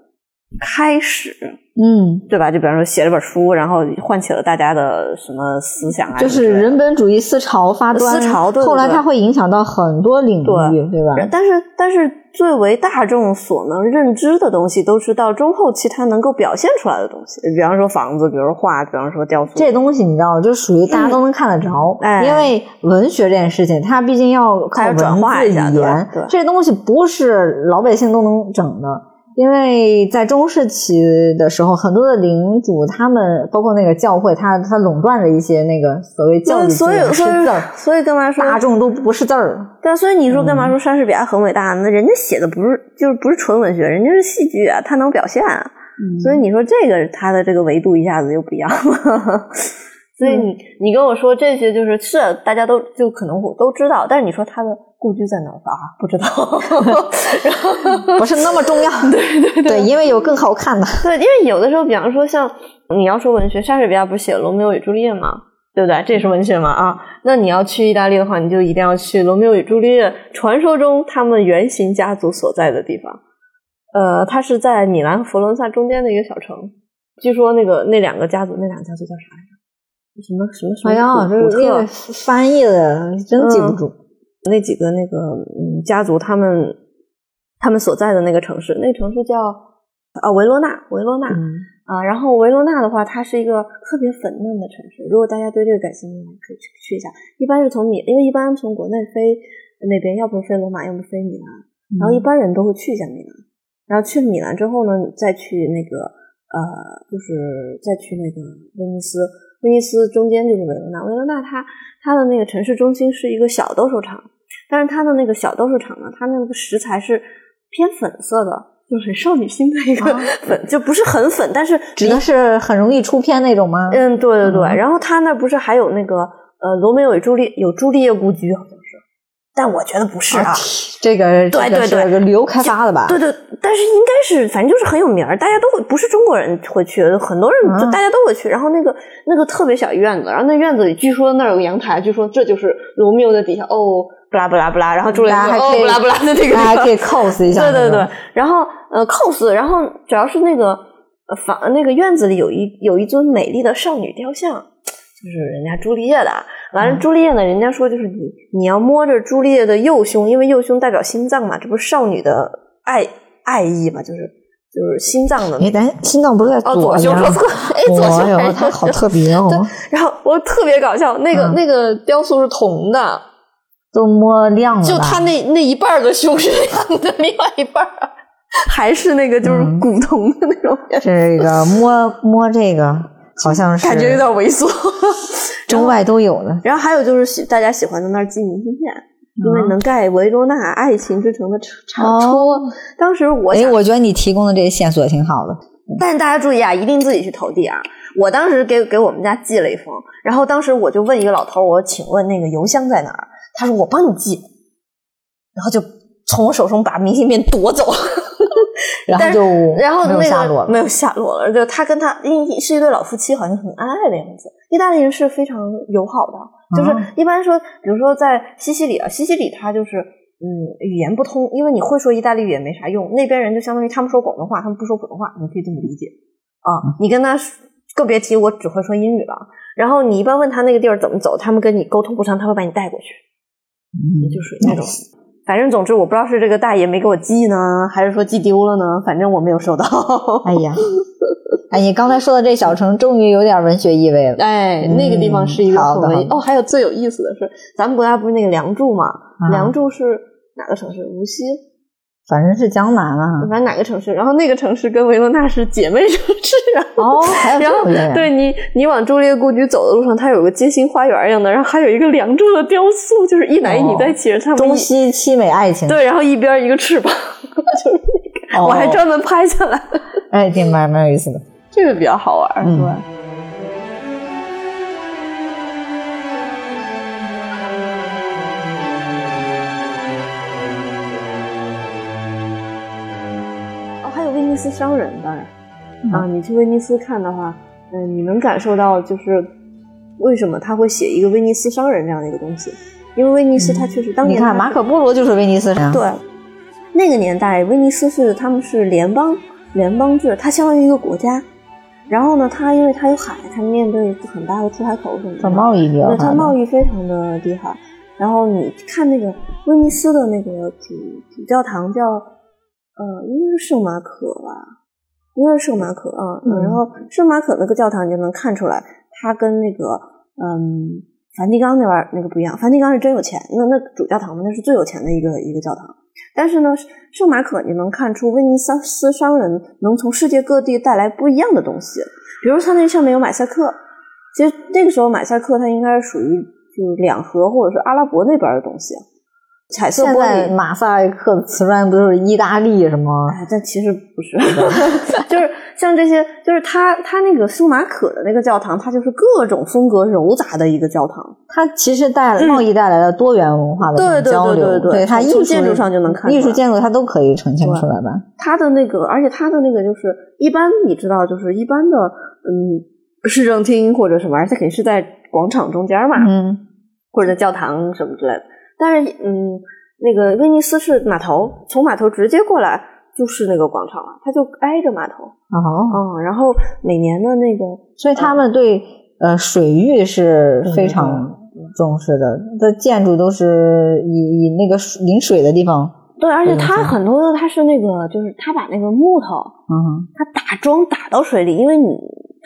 开始，嗯，对吧？就比方说写了本书，然后唤起了大家的什么思想啊，就是人本主义思潮发端，思潮对对对后来它会影响到很多领域，对对吧？但是，但是最为大众所能认知的东西，都是到中后期它能够表现出来的东西。比方说房子，比如说画，比方说雕塑。这东西你知道，就属于大家都能看得着，哎因为文学这件事情，它毕竟要靠文字化一下语言这东西不是老百姓都能整的。因为在中世纪的时候，很多的领主他们，包括那个教会，他他垄断着一些那个所谓教育资所以，源，所以，干嘛说？大众都不是字儿。对啊，所以你说干嗯嘛说莎士比亚很伟大？那人家写的不是就是不是纯文学，人家是戏剧啊，他能表现啊。所以你说这个他的这个维度一下子就不一样了。所以你你跟我说这些就是是大家都就可能我都知道，但是你说他的故居在哪儿啊？不知道，不是那么重要。对对对，因为有更好看的。对，因为有的时候，比方说像你要说文学，莎士比亚不是写《罗密欧与朱丽叶》吗？对不对？这也是文学嘛啊。那你要去意大利的话，你就一定要去《罗密欧与朱丽叶》传说中他们原型家族所在的地方。呃，它是在米兰、佛罗伦萨中间的一个小城。据说那个那两个家族，那两个家族叫啥来着？什么什么什么？哎呀，这个翻译的，真记不住。那几个那个嗯家族，他们他们所在的那个城市，那个城市叫啊维罗纳，维罗纳啊。然后维罗纳的话，它是一个特别粉嫩的城市。如果大家对这个感兴趣，可以去去一下。一般是从米，因为一般从国内飞那边，要不飞罗马，要不飞米兰。然后一般人都会去一下米兰。然后去了米兰之后呢，再去那个呃，就是再去那个威尼斯。威尼斯中间就是维罗纳，维罗纳它它的那个城市中心是一个小斗兽场，但是它的那个小斗兽场呢，它那个食材是偏粉色的，就是很少女心的一个 粉，就不是很粉，但是指的是很容易出片那种吗？嗯，对对对。然后它那不是还有那个呃罗密欧与朱丽有朱丽叶故居，好像是，但我觉得不是啊。这个对对对，旅游开发的吧？对对，但是应该是，反正就是很有名儿，大家都会，不是中国人会去，很多人就大家都会去。然后那个那个特别小院子，然后那院子里据说那儿有个阳台，据说这就是罗密欧的底下哦，布拉布拉布拉，然后朱丽叶哦布拉布拉的那个，大家可以 cos 一下。对对对，然后呃 cos，然后主要是那个房那个院子里有一有一尊美丽的少女雕像。就是人家朱丽叶的，完了朱丽叶呢，人家说就是你你要摸着朱丽叶的右胸，因为右胸代表心脏嘛，这不是少女的爱爱意嘛，就是就是心脏的。哎，咱心脏不是在左胸？哎，左胸，它好特别哦。对，然后我特别搞笑，那个那个雕塑是铜的，都摸亮了。就他那那一半的胸是亮的，另外一半还是那个就是古铜的那种。这个 摸摸这个。好像是感觉有点猥琐，中外都有的。然后还有就是喜大家喜欢在那儿寄明信片，因为能盖维罗纳爱情之城的车。当时我哎，我觉得你提供的这些线索挺好的。但是大家注意啊，一定自己去投递啊！我当时给给我们家寄了一封，然后当时我就问一个老头我请问那个邮箱在哪儿？”他说：“我帮你寄。”然后就从我手中把明信片夺走。然后就然后没有下落了，没有下落了。就他跟他因为是一对老夫妻，好像很恩爱的样子。意大利人是非常友好的，就是一般说，比如说在西西里啊，西西里他就是嗯语言不通，因为你会说意大利语也没啥用。那边人就相当于他们说广东话，他们不说普通话，你可以这么理解啊。你跟他更别提我只会说英语了。然后你一般问他那个地儿怎么走，他们跟你沟通不上，他会把你带过去，嗯就属于那种。反正总之，我不知道是这个大爷没给我寄呢，还是说寄丢了呢？反正我没有收到。哎呀，哎，你刚才说的这小城终于有点文学意味了。哎，那个地方是一个很文哦。还有最有意思的是，咱们国家不是那个梁祝吗？梁祝是哪个城市？无锡。反正是江南啊，反正哪个城市，然后那个城市跟维罗纳是姐妹城市啊。哦，还有这个对你，你往朱丽叶故居走的路上，它有个街心花园一样的，然后还有一个梁祝的雕塑，就是一男一女在一起，他们中西凄美爱情。对，然后一边一个翅膀，就是那个，我还专门拍下来。哎，挺蛮蛮有意思的，这个比较好玩，对。斯商人当然啊，你去威尼斯看的话，嗯，你能感受到就是为什么他会写一个威尼斯商人这样的一个东西？因为威尼斯它确实当年你看马可波罗就是威尼斯人，对，那个年代威尼斯是他们是联邦联邦制，它相当于一个国家。然后呢，它因为它有海，它面对很大的出海口什么的，它贸易比较对，它贸易非常的厉害。然后你看那个威尼斯的那个主主教堂叫。呃，应该是圣马可吧，应该是圣马可啊。然后圣马可那个教堂，你就能看出来，它跟那个嗯梵蒂冈那边那个不一样。梵蒂冈是真有钱，那那主教堂嘛那是最有钱的一个一个教堂。但是呢，圣马可你能看出威尼斯商人能从世界各地带来不一样的东西，比如他那上面有马赛克。其实那个时候马赛克它应该是属于就是两河或者是阿拉伯那边的东西。彩色玻璃，马赛克瓷砖不是意大利什么？但其实不是，就是像这些，就是它它那个苏马可的那个教堂，它就是各种风格糅杂的一个教堂。它其实带贸易带来了多元文化的交流，对对对它艺术建筑上就能看艺术建筑它都可以呈现出来吧？它的那个，而且它的那个就是一般你知道，就是一般的嗯市政厅或者什么，而且肯定是在广场中间嘛，嗯，或者在教堂什么之类的。但是嗯，那个威尼斯是码头，从码头直接过来就是那个广场了，它就挨着码头。哦，嗯，然后每年的那个所以他们对呃水域是非常重视的，的建筑都是以以那个临水的地方，对，而且它很多的它是那个，就是它把那个木头嗯哼，它打桩打到水里，因为你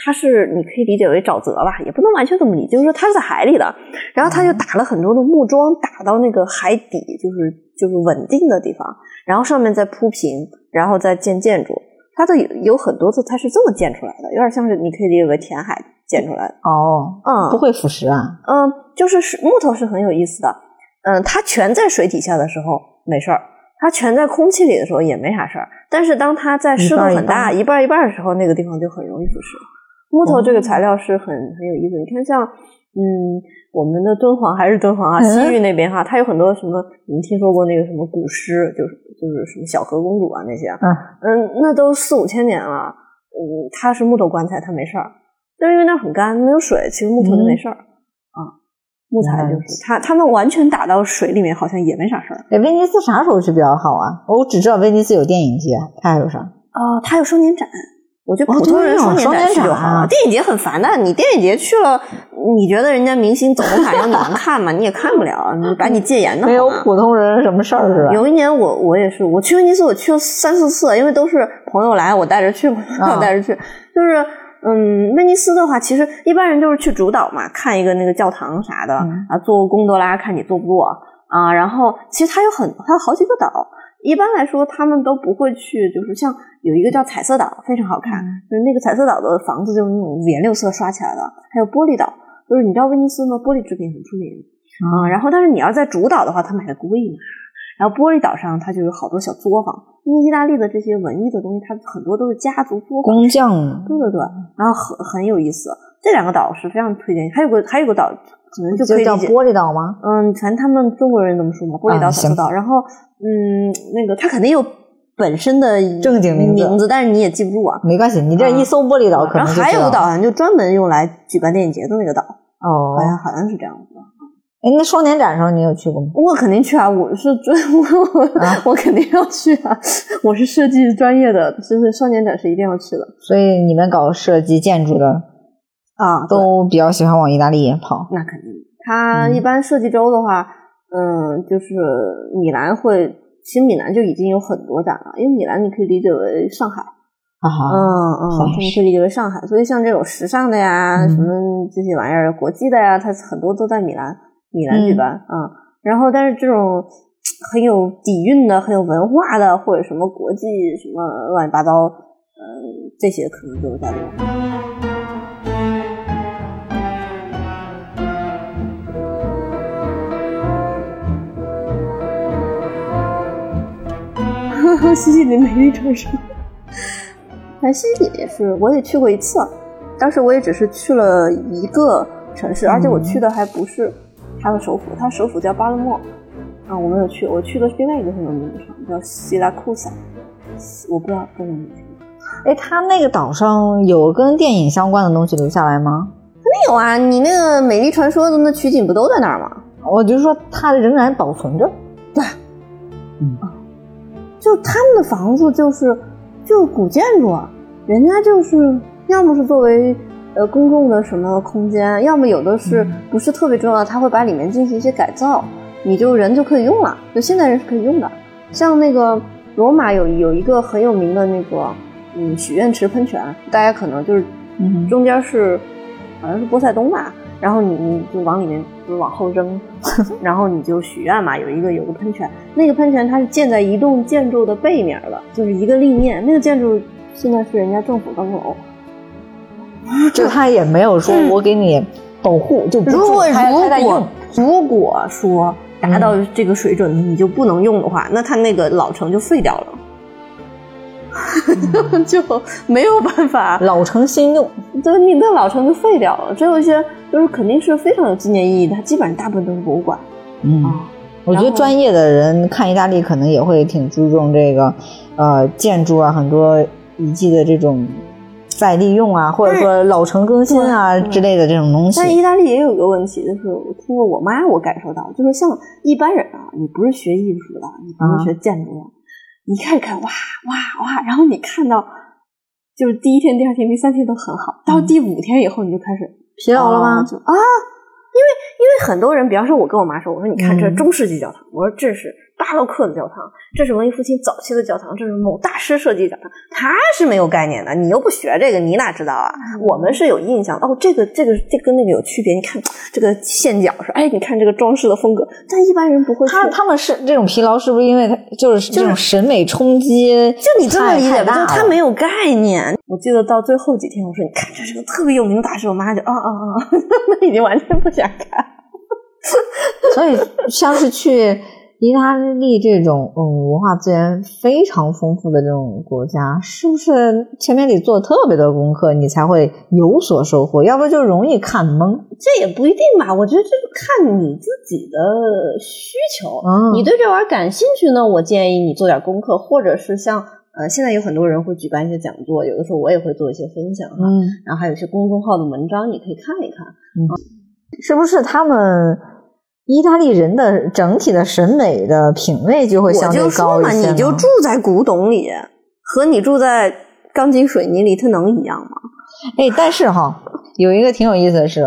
它是你可以理解为沼泽吧，也不能完全这么理解，就是说它是在海里的，然后它就打了很多的木桩打到那个海底，就是就是稳定的地方，然后上面再铺平，然后再建建筑。它的有有很多次它是这么建出来的，有点像是你可以理解为填海建出来的。哦，嗯，不会腐蚀啊，嗯，就是是木头是很有意思的，嗯，它全在水底下的时候没事儿，它全在空气里的时候也没啥事儿，但是当它在湿度很大一一半一半的时候，那个地方就很容易腐蚀。木头这个材料是很很有意思，你看像嗯我们的敦煌还是敦煌啊，嗯西域那边哈，它有很多什么，你们听说过那个什么古诗，就是就是什么小河公主啊那些啊，嗯嗯，那都四五千年了，嗯，它是木头棺材，它没事儿，但是因为那儿很干，没有水，其实木头就没事儿、啊。木材就嗯是它，它们完全打到水里面，好像也没啥事儿。哎，威尼斯啥时候去比较好啊？我只知道威尼斯有电影节，它还有啥？啊、它有双年展，我觉得哦普通人双年展去就好了。电影节很烦的，你电影节去了，你觉得人家明星走红毯上难看吗？你也看不了，你把你戒严的没有普通人什么事儿是吧？有一年我我也是，我去威尼斯我去了三四次，因为都是朋友来，我带着去，朋友带着去，就是。嗯，威尼斯的话，其实一般人就是去主岛嘛，看一个那个教堂啥的，嗯啊，坐贡多拉看你坐不坐啊。然后其实它有很它有好几个岛，一般来说他们都不会去，就是像有一个叫彩色岛，非常好看，就是那个彩色岛的房子就是那种五颜六色刷起来的，还有玻璃岛，就是你知道威尼斯吗玻璃制品很出名啊、然后但是你要在主岛的话，它买的贵嘛。然后玻璃岛上它就有好多小作坊，因为意大利的这些文艺的东西，它很多都是家族作坊，工匠对对对，然后很很有意思。这两个岛是非常推荐，还有个还有个岛可能就可以，叫玻璃岛吗？嗯，反正他们中国人怎么说嘛，玻璃岛、啊行彩色岛。然后嗯，那个它肯定有本身的正经名字名字，但是你也记不住啊。没关系，你这一搜玻璃岛，可能还有个岛好像就专门用来举办电影节的那个岛，哦好。像好像是这样子的。哎，那双年展的时候你有去过吗？我肯定去啊！我是专我我、啊我肯定要去啊！我是设计专业的，就是双年展是一定要去的所以你们搞设计建筑的啊都比较喜欢往意大利跑。那肯定。它嗯。一般设计周的话，嗯，就是米兰会，其实米兰就已经有很多展了，因为米兰你可以理解为上海，啊嗯嗯，好。你可以理解为上海，所以像这种时尚的呀，嗯。什么这些玩意儿，国际的呀，它很多都在米兰，米兰举办，嗯，然后但是这种很有底蕴的、很有文化的，或者什么国际什么乱七八糟，嗯，这些可能就是在西西里美丽城市。哎，西西里也是，我也去过一次，当时我也只是去了一个城市，而且我去的还不是它的首府，它首府叫巴勒莫。啊，我没有去，我去的是另外一个很有名的城，叫希拉库萨，我不知道中文怎么说。哎，它那个岛上有跟电影相关的东西留下来吗？没有啊，你那个美丽传说的那取景不都在那儿吗？我就说它仍然保存着。就他们的房子就是就古建筑啊，人家就是要么是作为呃公众的什么空间，要么有的是不是特别重要，他会把里面进行一些改造，你就人就可以用了，就现代人是可以用的。像那个罗马有有一个很有名的那个嗯许愿池喷泉，大家可能就是嗯中间是好像是波塞冬吧，然后你你就往里面就往后扔，然后你就许愿嘛，有一个有个喷泉，那个喷泉它是建在一栋建筑的背面的，就是一个立面，那个建筑现在是人家政府办公楼。就他也没有说我给你保护，就不如果如果。如果说达到这个水准你就不能用的话，那他那个老城就废掉了。就没有办法，老成新用。对，你的老城就废掉了。只有一些就是肯定是非常有纪念意义的，它基本上大部分都是博物馆嗯，啊。我觉得专业的人看意大利可能也会挺注重这个，呃，建筑啊，很多遗迹的这种再利用啊，或者说老城更新啊之类的这种东西。但意大利也有一个问题，就是我通过我妈我感受到，就是像一般人啊，你不是学艺术的，你不是学建筑的，你开始看哇哇哇，然后你看到就是第一天、第二天、第三天都很好，到第五天以后你就开始疲劳了吗？啊就啊，因为因为很多人，比方说，我跟我妈说，我说你看这中世纪教堂，我说这是巴洛克的教堂，这是文艺复兴早期的教堂，这是某大师设计的教堂，他是没有概念的，你又不学这个，你哪知道啊？我们是有印象，哦，这个这个这跟那个有区别，你看这个线脚是，哎，你看这个装饰的风格，但一般人不会去。他他们是这种疲劳，是不是因为他就是这种审美冲击？就你这么理解吧，就他没有概念。我记得到最后几天，我说你看这是个特别有名的大师，我妈就啊啊啊，那已经完全不想看。所以像是去意大利这种嗯文化资源非常丰富的这种国家，是不是前面得做特别多功课，你才会有所收获？要不就容易看懵。这也不一定吧，我觉得这是看你自己的需求。嗯你对这玩意儿感兴趣呢，我建议你做点功课，或者是像呃，现在有很多人会举办一些讲座，有的时候我也会做一些分享哈。嗯，然后还有一些公众号的文章，你可以看一看。嗯是不是他们意大利人的整体的审美的品味就会相对高一些呢？你就住在古董里，和你住在钢筋水泥里，它能一样吗？哎，但是哈，有一个挺有意思的是，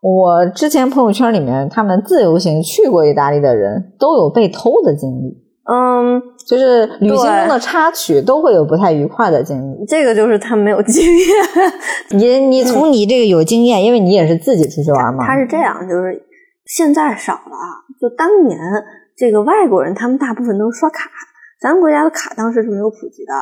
我之前朋友圈里面他们自由行去过意大利的人都有被偷的经历，嗯，就是旅行中的插曲都会有不太愉快的经历。这个就是他没有经验。你你 从你这个有经验，因为你也是自己出去玩嘛。他是这样，就是现在少了啊，就当年这个外国人他们大部分都是刷卡，咱们国家的卡当时是没有普及的。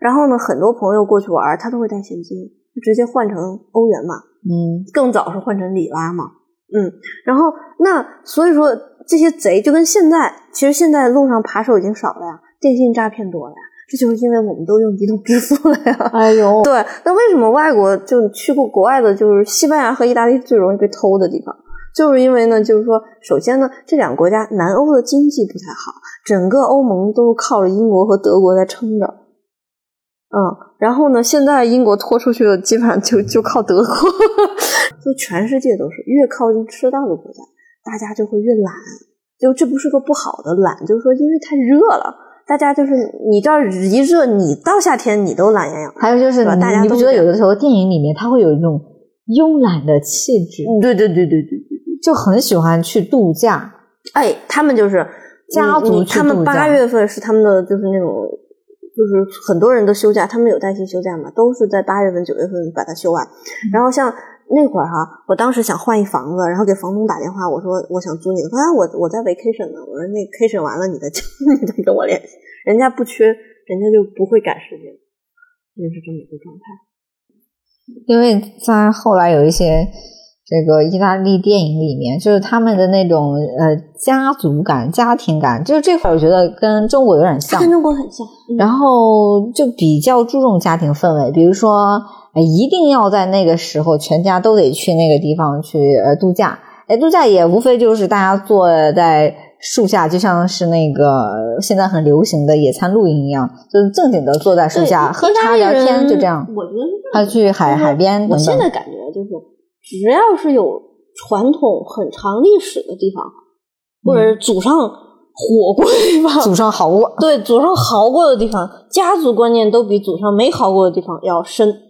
然后呢，很多朋友过去玩，他都会带现金，就直接换成欧元嘛。嗯更早是换成里拉嘛，嗯，然后那所以说这些贼就跟现在，其实现在路上扒手已经少了呀，电信诈骗多了呀，这就是因为我们都用移动支付了呀。哎呦，对，那为什么外国就去过国外的，就是西班牙和意大利最容易被偷的地方？就是因为呢，就是说，首先呢，这两个国家南欧的经济不太好，整个欧盟都是靠着英国和德国在撑着。嗯，然后呢，现在英国拖出去的基本上就就靠德国，就全世界都是越靠近赤道的国家，大家就会越懒。就这不是个不好的懒，就是说因为太热了，大家就是你这儿一热，你到夏天你都懒洋洋。还有就是大家你，不觉得有的时候电影里面它会有一种慵懒的气质，对对对对对。就很喜欢去度假。哎，他们就是家族去度假八月份是他们的就是那种，就是很多人都休假，他们有带薪休假嘛，都是在八月份、九月份把它休完。然后像那会儿哈，我当时想换一房子，然后给房东打电话，我说我想租你的，他说啊我我在 vacation 呢，我说那 vacation 完了你再 你再跟我联系，人家不缺，人家就不会赶时间，就是这么一个状态。因为在后来有一些这个意大利电影里面，就是他们的那种呃家族感、家庭感，就是这块儿我觉得跟中国有点像跟。中国很像，嗯然后就比较注重家庭氛围，比如说，呃一定要在那个时候全家都得去那个地方去呃度假。哎，度假也无非就是大家坐在树下，就像是那个呃现在很流行的野餐露营一样，就是正经的坐在树下喝茶聊天，就这样。我觉得是这还样去海海边等等。我现在感觉就是，只要是有传统很长历史的地方，或者是祖上火过的地方，祖上豪过，对祖上豪过的地方，家族观念都比祖上没豪过的地方要深。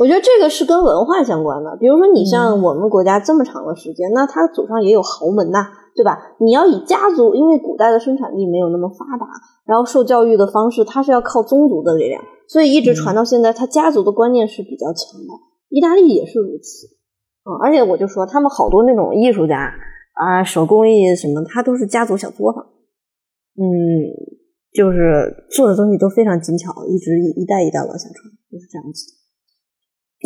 我觉得这个是跟文化相关的。比如说，你像我们国家这么长的时间，那他祖上也有豪门呐，对吧？你要以家族，因为古代的生产力没有那么发达，然后受教育的方式，它是要靠宗族的力量，所以一直传到现在，他家族的观念是比较强的。意大利也是如此，嗯，而且我就说，他们好多那种艺术家啊，手工艺什么，他都是家族小作坊，嗯，就是做的东西都非常精巧，一直一一代一代往下传，就是这样子。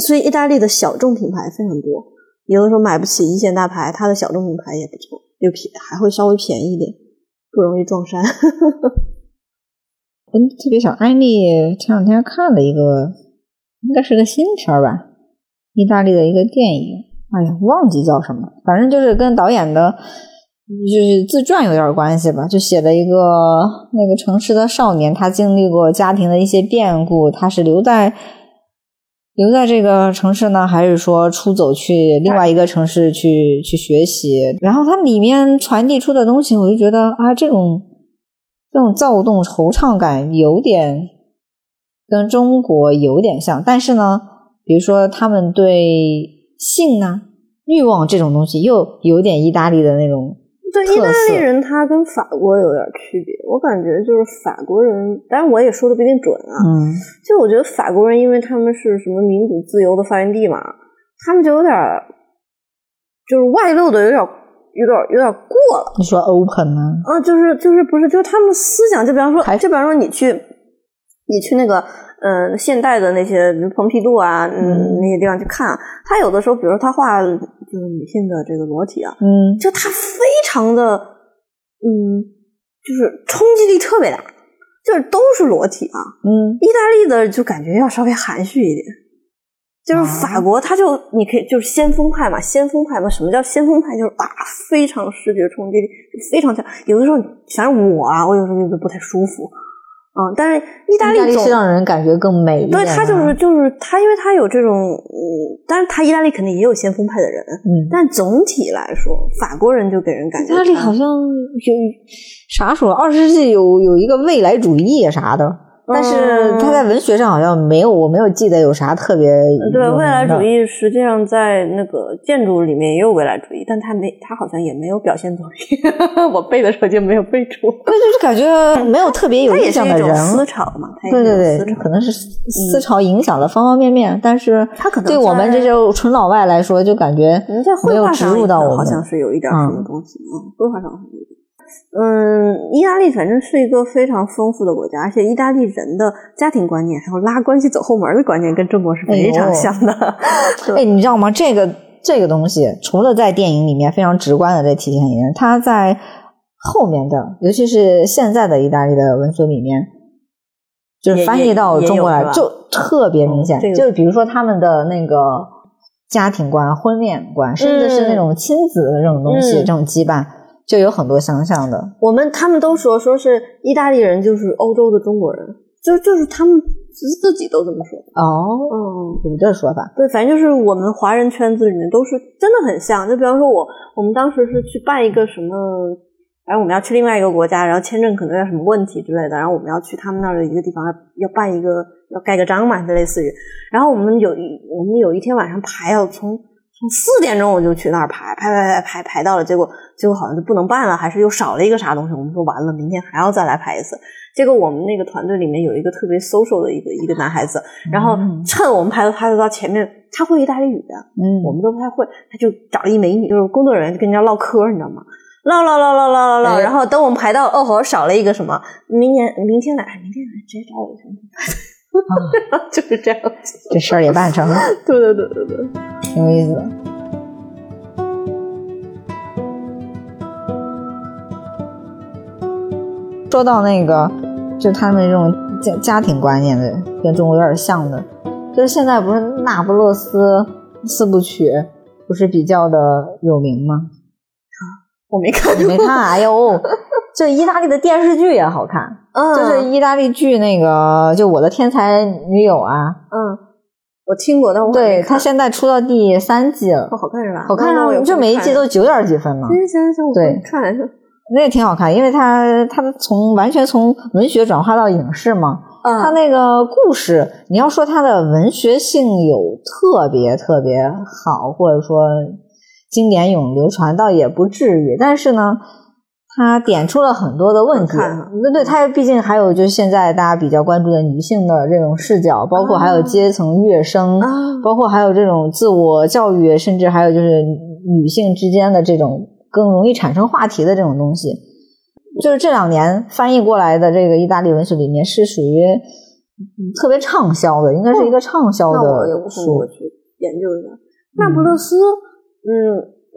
所以意大利的小众品牌非常多，有的时候买不起一线大牌，它的小众品牌也不错，又便还会稍微便宜一点，不容易撞衫。嗯，特别想，安利前两天看了一个，应该是个新片吧，意大利的一个电影，哎呀，忘记叫什么，反正就是跟导演的，就是自传有点关系吧，就写了一个那个城市的少年，他经历过家庭的一些变故，他是留在留在这个城市呢，还是说出走去另外一个城市去去学习？然后它里面传递出的东西，我就觉得啊，这种。这种躁动、惆怅感有点跟中国有点像，但是呢，比如说他们对性呢、欲望这种东西又有点意大利的那种对，意大利人他跟法国有点区别，我感觉就是法国人，当然我也说的不一定准啊，嗯就我觉得法国人，因为他们是什么民主自由的发源地嘛，他们就有点就是外露的有点有点有点过了。你说 open 呢？啊，就是就是不是，就是他们思想，就比方说，还就比方说你去，你去那个，嗯、现代的那些比如蓬皮杜啊，嗯，嗯那些地方去看啊，他有的时候，比如他画就是女性的这个裸体啊，嗯就他非常的，嗯，就是冲击力特别大，就是都是裸体啊。嗯意大利的就感觉要稍微含蓄一点，就是法国，他就你可以就是先锋派嘛，先锋派嘛。什么叫先锋派？就是啊，非常视觉冲击力非常强。有的时候，反正我啊，我有时候就不太舒服，嗯。但是意大利总意大利是让人感觉更美一点对啊。他就是就是他，因为他有这种嗯，但是他意大利肯定也有先锋派的人，嗯，但总体来说，法国人就给人感觉意大利好像有啥时候二十世纪有有一个未来主义啥的。但是他在文学上好像没有，我没有记得有啥特别对未来主义，实际上在那个建筑里面也有未来主义，但他没，他好像也没有表现作品。我背的时候就没有背出。对，就是感觉没有特别有它印象的人。思潮嘛，对对对可能是思潮影响了方方面面，但是他可能对我们这些纯老外来说，就感觉没有植入到我们。好像是有一点什么嗯东西，嗯，绘画上是有一点。嗯，意大利反正是一个非常丰富的国家，而且意大利人的家庭观念还有拉关系走后门的观念跟中国是非常像的。哎，你知道吗？这个这个东西，除了在电影里面非常直观的在体现一点，它在后面的，尤其是现在的意大利的文学里面，就是翻译到中国来，就特别明显。嗯这个就比如说他们的那个家庭观、婚恋观，甚至是那种亲子的这种东西，嗯这种羁绊，就有很多相像的。我们他们都说说是意大利人就是欧洲的中国人，就就是他们自自己都这么说。哦，嗯，有这说法。对，反正就是我们华人圈子里面都是真的很像。就比方说我，我们当时是去办一个什么，反正我们要去另外一个国家，然后签证可能有什么问题之类的，然后我们要去他们那儿的一个地方要办一个要盖个章嘛，就类似于。然后我们有一我们有一天晚上排要从从四点钟我就去那儿排排排排排排到了，结果结果好像就不能办了，还是又少了一个啥东西。我们说完了，明天还要再来排一次。结果我们那个团队里面有一个特别 social 的一个一个男孩子，然后嗯趁我们排排到前面，他会意大利语的，嗯，我们都不太会，他就找了一美女，就是工作人员，就跟人家唠嗑，你知道吗？唠唠唠唠唠唠唠，哎然后等我们排到，哦吼，少了一个什么，明年明天来，明天来直接找我行吗？就是这样，这事儿也办成了，对对对对对，挺有意思的。说到那个，就他们这种家家庭观念的，跟中国有点像的，就是现在不是那不勒斯四部曲不是比较的有名吗？我没看你没看？哎呦，这 意大利的电视剧也好看，嗯，就是意大利剧那个，就我的天才女友啊，嗯，我听过，但我对他现在出到第三季了，哦好看是吧？好看啊，就每一季都九点几分呢。行行行，我对看。那也挺好看，因为它它从完全从文学转化到影视嘛，啊，它那个故事，你要说它的文学性有特别特别好，或者说经典永流传，倒也不至于。但是呢，它点出了很多的问题好看啊。对对，它毕竟还有就是现在大家比较关注的女性的这种视角，包括还有阶层跃升，啊包括还有这种自我教育，甚至还有就是女性之间的这种更容易产生话题的这种东西。就是这两年翻译过来的这个意大利文学里面是属于嗯特别畅销的，应该是一个畅销的书。去研究一下。那不勒斯，嗯，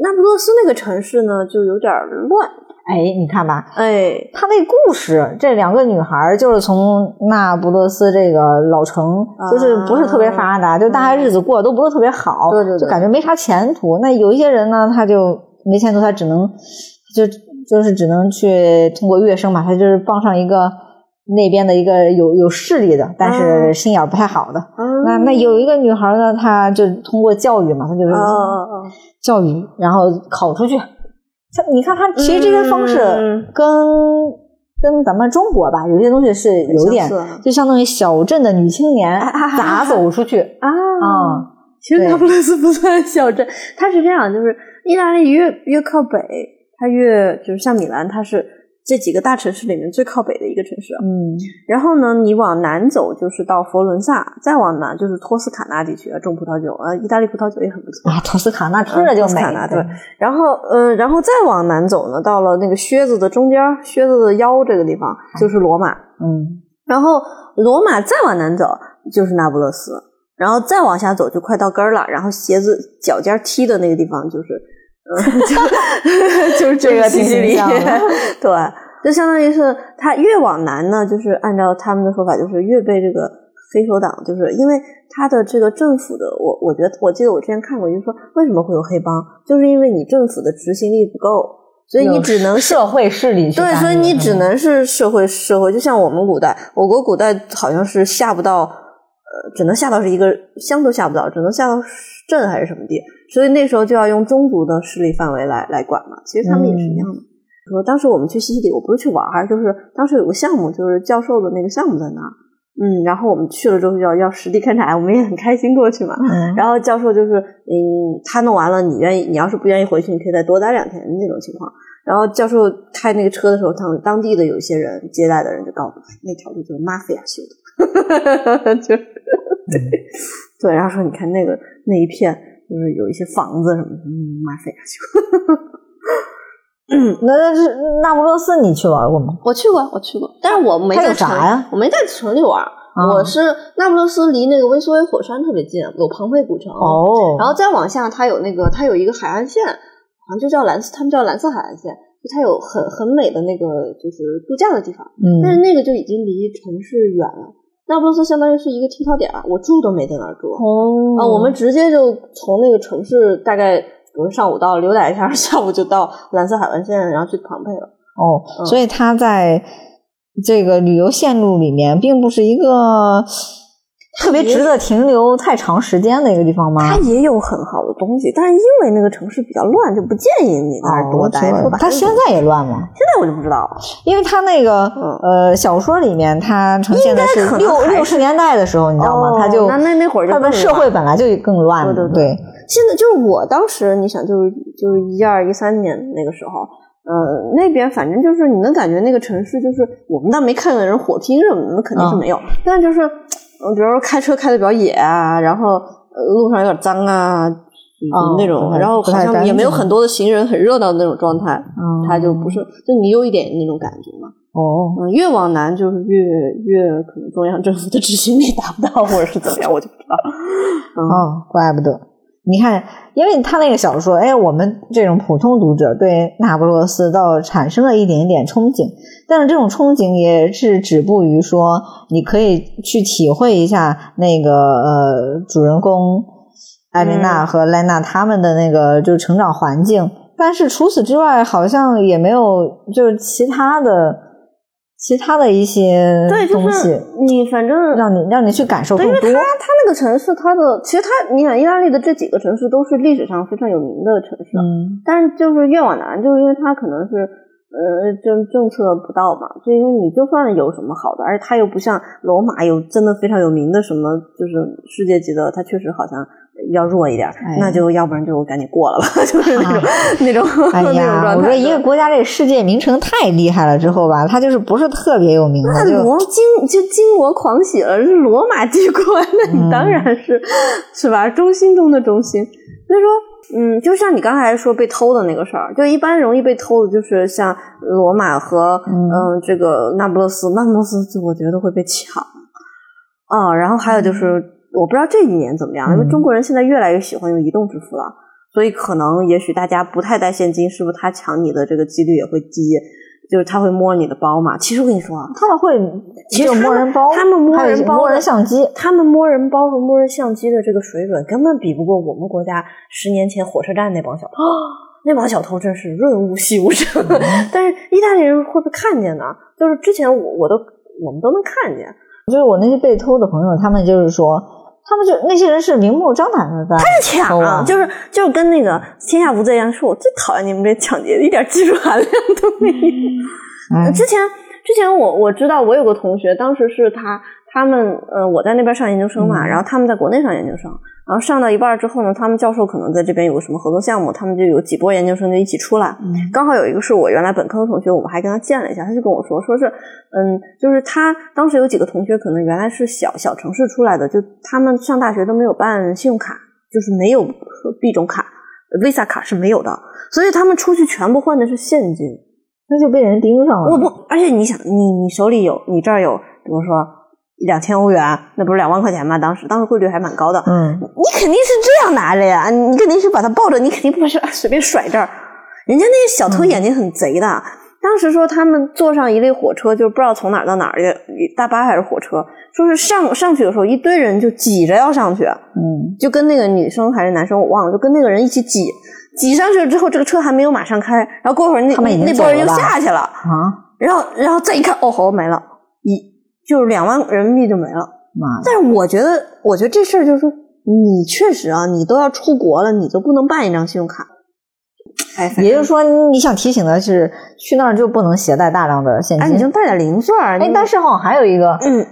那不勒斯那个城市呢，就有点乱，哎，你看吧，哎，他那故事，这两个女孩儿就是从那不勒斯这个老城，就是不是特别发达，就大家日子过得都不是特别好，啊对对对就感觉没啥前途。那有一些人呢，他就没前途，他只能就就是只能去通过乐声嘛，他就是傍上一个那边的一个有有势力的，但是心眼儿不太好的。那那有一个女孩儿呢，她就通过教育嘛，她就是教育，然后考出去。像你看，他其实这些方式嗯跟、跟咱们中国吧，有些东西是有点就相当于小镇的女青年咋走出去啊。啊？其实对。那不勒斯不算小镇，它是这样，就是意大利越越靠北，它越就是像米兰，它是这几个大城市里面最靠北的一个城市。嗯然后呢，你往南走就是到佛罗伦萨，再往南就是托斯卡纳地区，种葡萄酒，啊，意大利葡萄酒也很不错。啊，托斯卡纳听着就美托斯卡纳，对。然后，呃，然后再往南走呢，到了那个靴子的中间，靴子的腰这个地方就是罗马。嗯然后罗马再往南走就是那不勒斯，然后再往下走就快到根儿了，然后鞋子脚尖踢的那个地方就是，呃，就 就是这个挺 对，就相当于是他越往南呢，就是按照他们的说法，就是越被这个黑手党，就是因为他的这个政府的，我我觉得我记得我之前看过，就是说为什么会有黑帮，就是因为你政府的执行力不够，所以你只能社会势力对，所以你只能是社会社会，就像我们古代，我国古代好像是下不到，呃，只能下到是一个乡都下不到，只能下到镇还是什么地，所以那时候就要用宗族的势力范围来来管嘛。其实他们也是一样的。说当时我们去西西里，我不是去玩儿，就是当时有个项目，就是教授的那个项目在那儿，嗯，然后我们去了之后要要实地勘察，我们也很开心过去嘛。嗯然后教授就是，嗯，他弄完了，你愿意，你要是不愿意回去，你可以再多待两天那种情况。然后教授开那个车的时候，他们当地的有一些人接待的人就告诉他，那条路就是马菲亚修的，就对 对，然后说你看那个那一片就是有一些房子什么的，嗯，马菲亚修的。那那是那不勒斯，你去玩过吗？我去过，我去过，但是我没在城啥呀我没在城里玩我是那不勒斯离那个威苏威火山特别近，有庞贝古城。哦然后再往下，它有那个，它有一个海岸线，好像就叫蓝色，他们叫蓝色海岸线，就它有很很美的那个就是度假的地方，嗯但是嗯那个就已经离城市远了。那不勒斯相当于是一个停靠点儿，我住都没在那儿住。哦啊，我们直接就从那个城市大概，比如上午到溜达一下，下午就到蓝色海岸线，然后去庞贝了。哦，嗯所以它在这个旅游线路里面，并不是一个特别值得停留太长时间的一个地方吗？它也有很好的东西，但是因为那个城市比较乱，就不建议你那儿哦，多待。它现在也乱吗？现在我就不知道了。因为它那个、嗯呃小说里面，它呈现的是六六十年代的时候，你知道吗？哦它就那那那会儿就它的社会本来就更乱了，对对对对现在就是我当时，你想，就是就是一二一三年那个时候，呃，那边反正就是你能感觉那个城市，就是我们倒没看到人火拼什么的，那肯定是没有，但就是，嗯，比如说开车开的比较野啊，然后、呃、路上有点脏啊。那种然后好像也没有很多的行人，很热闹的那种状态，嗯它就不是，就你有一点那种感觉嘛。哦，嗯，越往南就是越越可能中央政府的执行力达不到，或者是怎么样，我就不知道。嗯，哦，怪不得。你看，因为他那个小说，哎，我们这种普通读者对那不勒斯倒产生了一点点憧憬，但是这种憧憬也是止步于说，你可以去体会一下那个呃主人公艾琳娜和莱娜他们的那个就是成长环境，但是除此之外，好像也没有就是其他的其他的一些对，就东西。是你反正让你让你去感受，更多因为它。它那个城市，它的其实它，你想意大利的这几个城市都是历史上非常有名的城市，嗯。但是就是越往南，就是因为它可能是呃政政策不到嘛，所以说你就算有什么好的，而且它又不像罗马有真的非常有名的什么，就是世界级的，它确实好像要弱一点，哎那就要不然就赶紧过了吧，就是那种、那种哎那种呀，状态。我说一个国家这世界名城太厉害了之后吧，它就是不是特别有名那罗金就金国狂喜了，是罗马帝国，那你当然是、是吧？中心中的中心。所以说，嗯，就像你刚才说被偷的那个事儿，就一般容易被偷的，就是像罗马和嗯嗯、这个那不勒斯，那不勒斯就我觉得会被抢啊。然后还有就是，我不知道这几年怎么样，因为嗯中国人现在越来越喜欢用移动支付了。所以可能也许大家不太带现金，是不是他抢你的这个几率也会低？就是他会摸你的包嘛。其实我跟你说啊，他们会其实摸人包，他们摸人包摸人相机，他们摸人包和摸人相机的这个水准，根本比不过我们国家十年前火车站那帮小偷。那帮小偷真是润物细无声，但是意大利人会不会看见呢？就是之前我我都我们都能看见，就是我那些被偷的朋友，他们就是说，他们就那些人是明目张胆的在抢偷啊，就是就是跟那个天下无贼一样，是我最讨厌你们这抢劫的，一点技术含量都没有。哎之前之前我我知道我有个同学，当时是他他们呃我在那边上研究生嘛，嗯然后他们在国内上研究生，然后上到一半儿之后呢，他们教授可能在这边有个什么合作项目，他们就有几波研究生就一起出来，嗯刚好有一个是我原来本科的同学，我们还跟他见了一下，他就跟我说，说是，嗯，就是他当时有几个同学可能原来是小小城市出来的，就他们上大学都没有办信用卡，就是没有币种卡，Visa 卡是没有的，所以他们出去全部换的是现金。那就被人盯上了。我不，而且你想，你你手里有，你这儿有，比如说两千欧元，那不是两万块钱吗？当时当时汇率还蛮高的，嗯，你肯定是这样拿着呀，你肯定是把它抱着，你肯定不是随便甩这儿。人家那些小偷眼睛很贼的，当时说他们坐上一列火车，就不知道从哪儿到哪儿，大巴还是火车，说是上上去的时候，一堆人就挤着要上去，嗯，就跟那个女生还是男生我忘了，就跟那个人一起挤，挤上去了之后，这个车还没有马上开，然后过会儿那那波人就下去了，啊，然后然后再一看，哦吼没了，一就是两万人民币就没了。妈的，但是我觉得，我觉得这事儿就是说，你确实啊，你都要出国了，你就不能办一张信用卡。哎，也就是说，你想提醒的是，去那儿就不能携带大量的现哎，你就。带点零碎儿。哎，但是好像还有一个，嗯，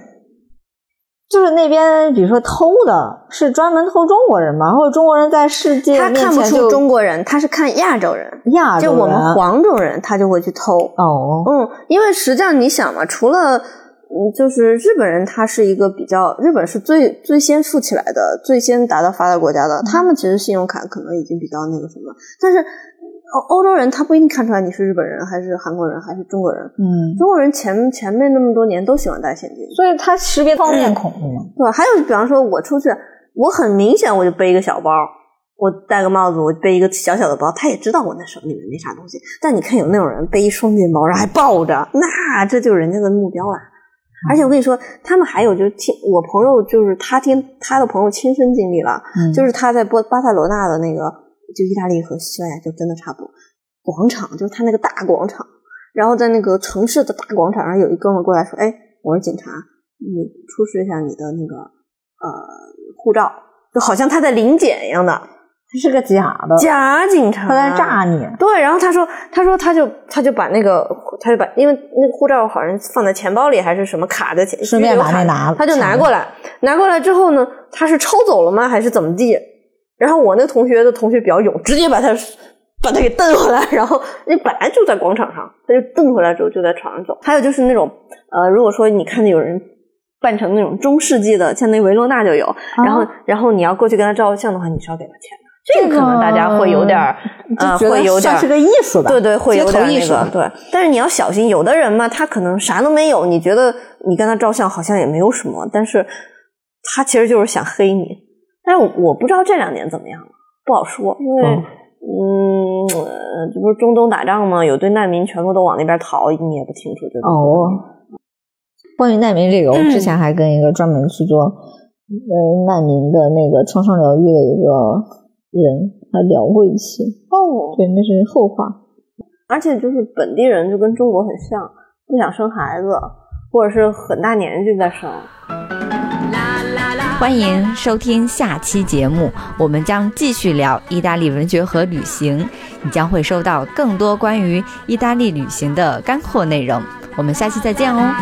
就是那边比如说偷的是专门偷中国人嘛，或者中国人在世界他看不出中国人，他是看亚洲人，亚洲人就我们黄种人，他就会去偷。哦，嗯，因为实际上你想嘛，除了嗯，就是日本人，他是一个比较，日本是最最先富起来的，最先达到发达国家的，他们其实信用卡可能已经比较那个什么，但是欧欧洲人他不一定看出来你是日本人还是韩国人还是中国人，嗯，中国人前前面那么多年都喜欢带现金，所以他识别方面孔的嘛。对？还有比方说我出去，我很明显我就背一个小包。我戴个帽子，我背一个小小的包，他也知道我那手里面没啥东西。但你看有那种人背一双肩包，然后还抱着，那这就是人家的目标了。而且我跟你说，他们还有就是听我朋友，就是他听他的朋友亲身经历了，嗯就是他在波巴塞罗那的那个，就意大利和西班牙就真的差不多，广场就是他那个大广场，然后在那个城市的大广场上有一哥们过来说：“哎，我是警察，你出示一下你的那个呃护照，就好像他在临检一样的他是个假的，假警察，他在诈你。对，然后他说，他说他就他就把那个，他就把因为那个护照好像放在钱包里还是什么卡在钱，顺便把那拿了他就拿过来，拿过来之后呢，他是抽走了吗，还是怎么地？然后我那同学的同学比较勇，直接把他把他给蹬回来，然后那本来就在广场上，他就蹬回来之后就在场上走。还有就是那种呃，如果说你看见有人。扮成那种中世纪的，像那维罗纳就有，然后然后你要过去跟他照相的话，你是要给他钱的。这个可能大家会有点儿，呃，就觉得会有点儿算是个意思吧。对对，会有点那个，对。但是你要小心，有的人嘛，他可能啥都没有，你觉得你跟他照相好像也没有什么，但是他其实就是想黑你。但是我我不知道这两年怎么样了，不好说，因为嗯，呃这不是中东打仗吗？有堆难民全部都往那边逃，你也不清楚这个。哦，关于难民这个，我之前还跟一个专门去做呃难民的那个创伤疗愈的一个人还聊过一期。哦，对，那是后话。而且就是本地人就跟中国很像，不想生孩子，或者是很大年纪再生。欢迎收听下期节目，我们将继续聊意大利文学和旅行，你将会收到更多关于意大利旅行的干货内容。我们下期再见哦。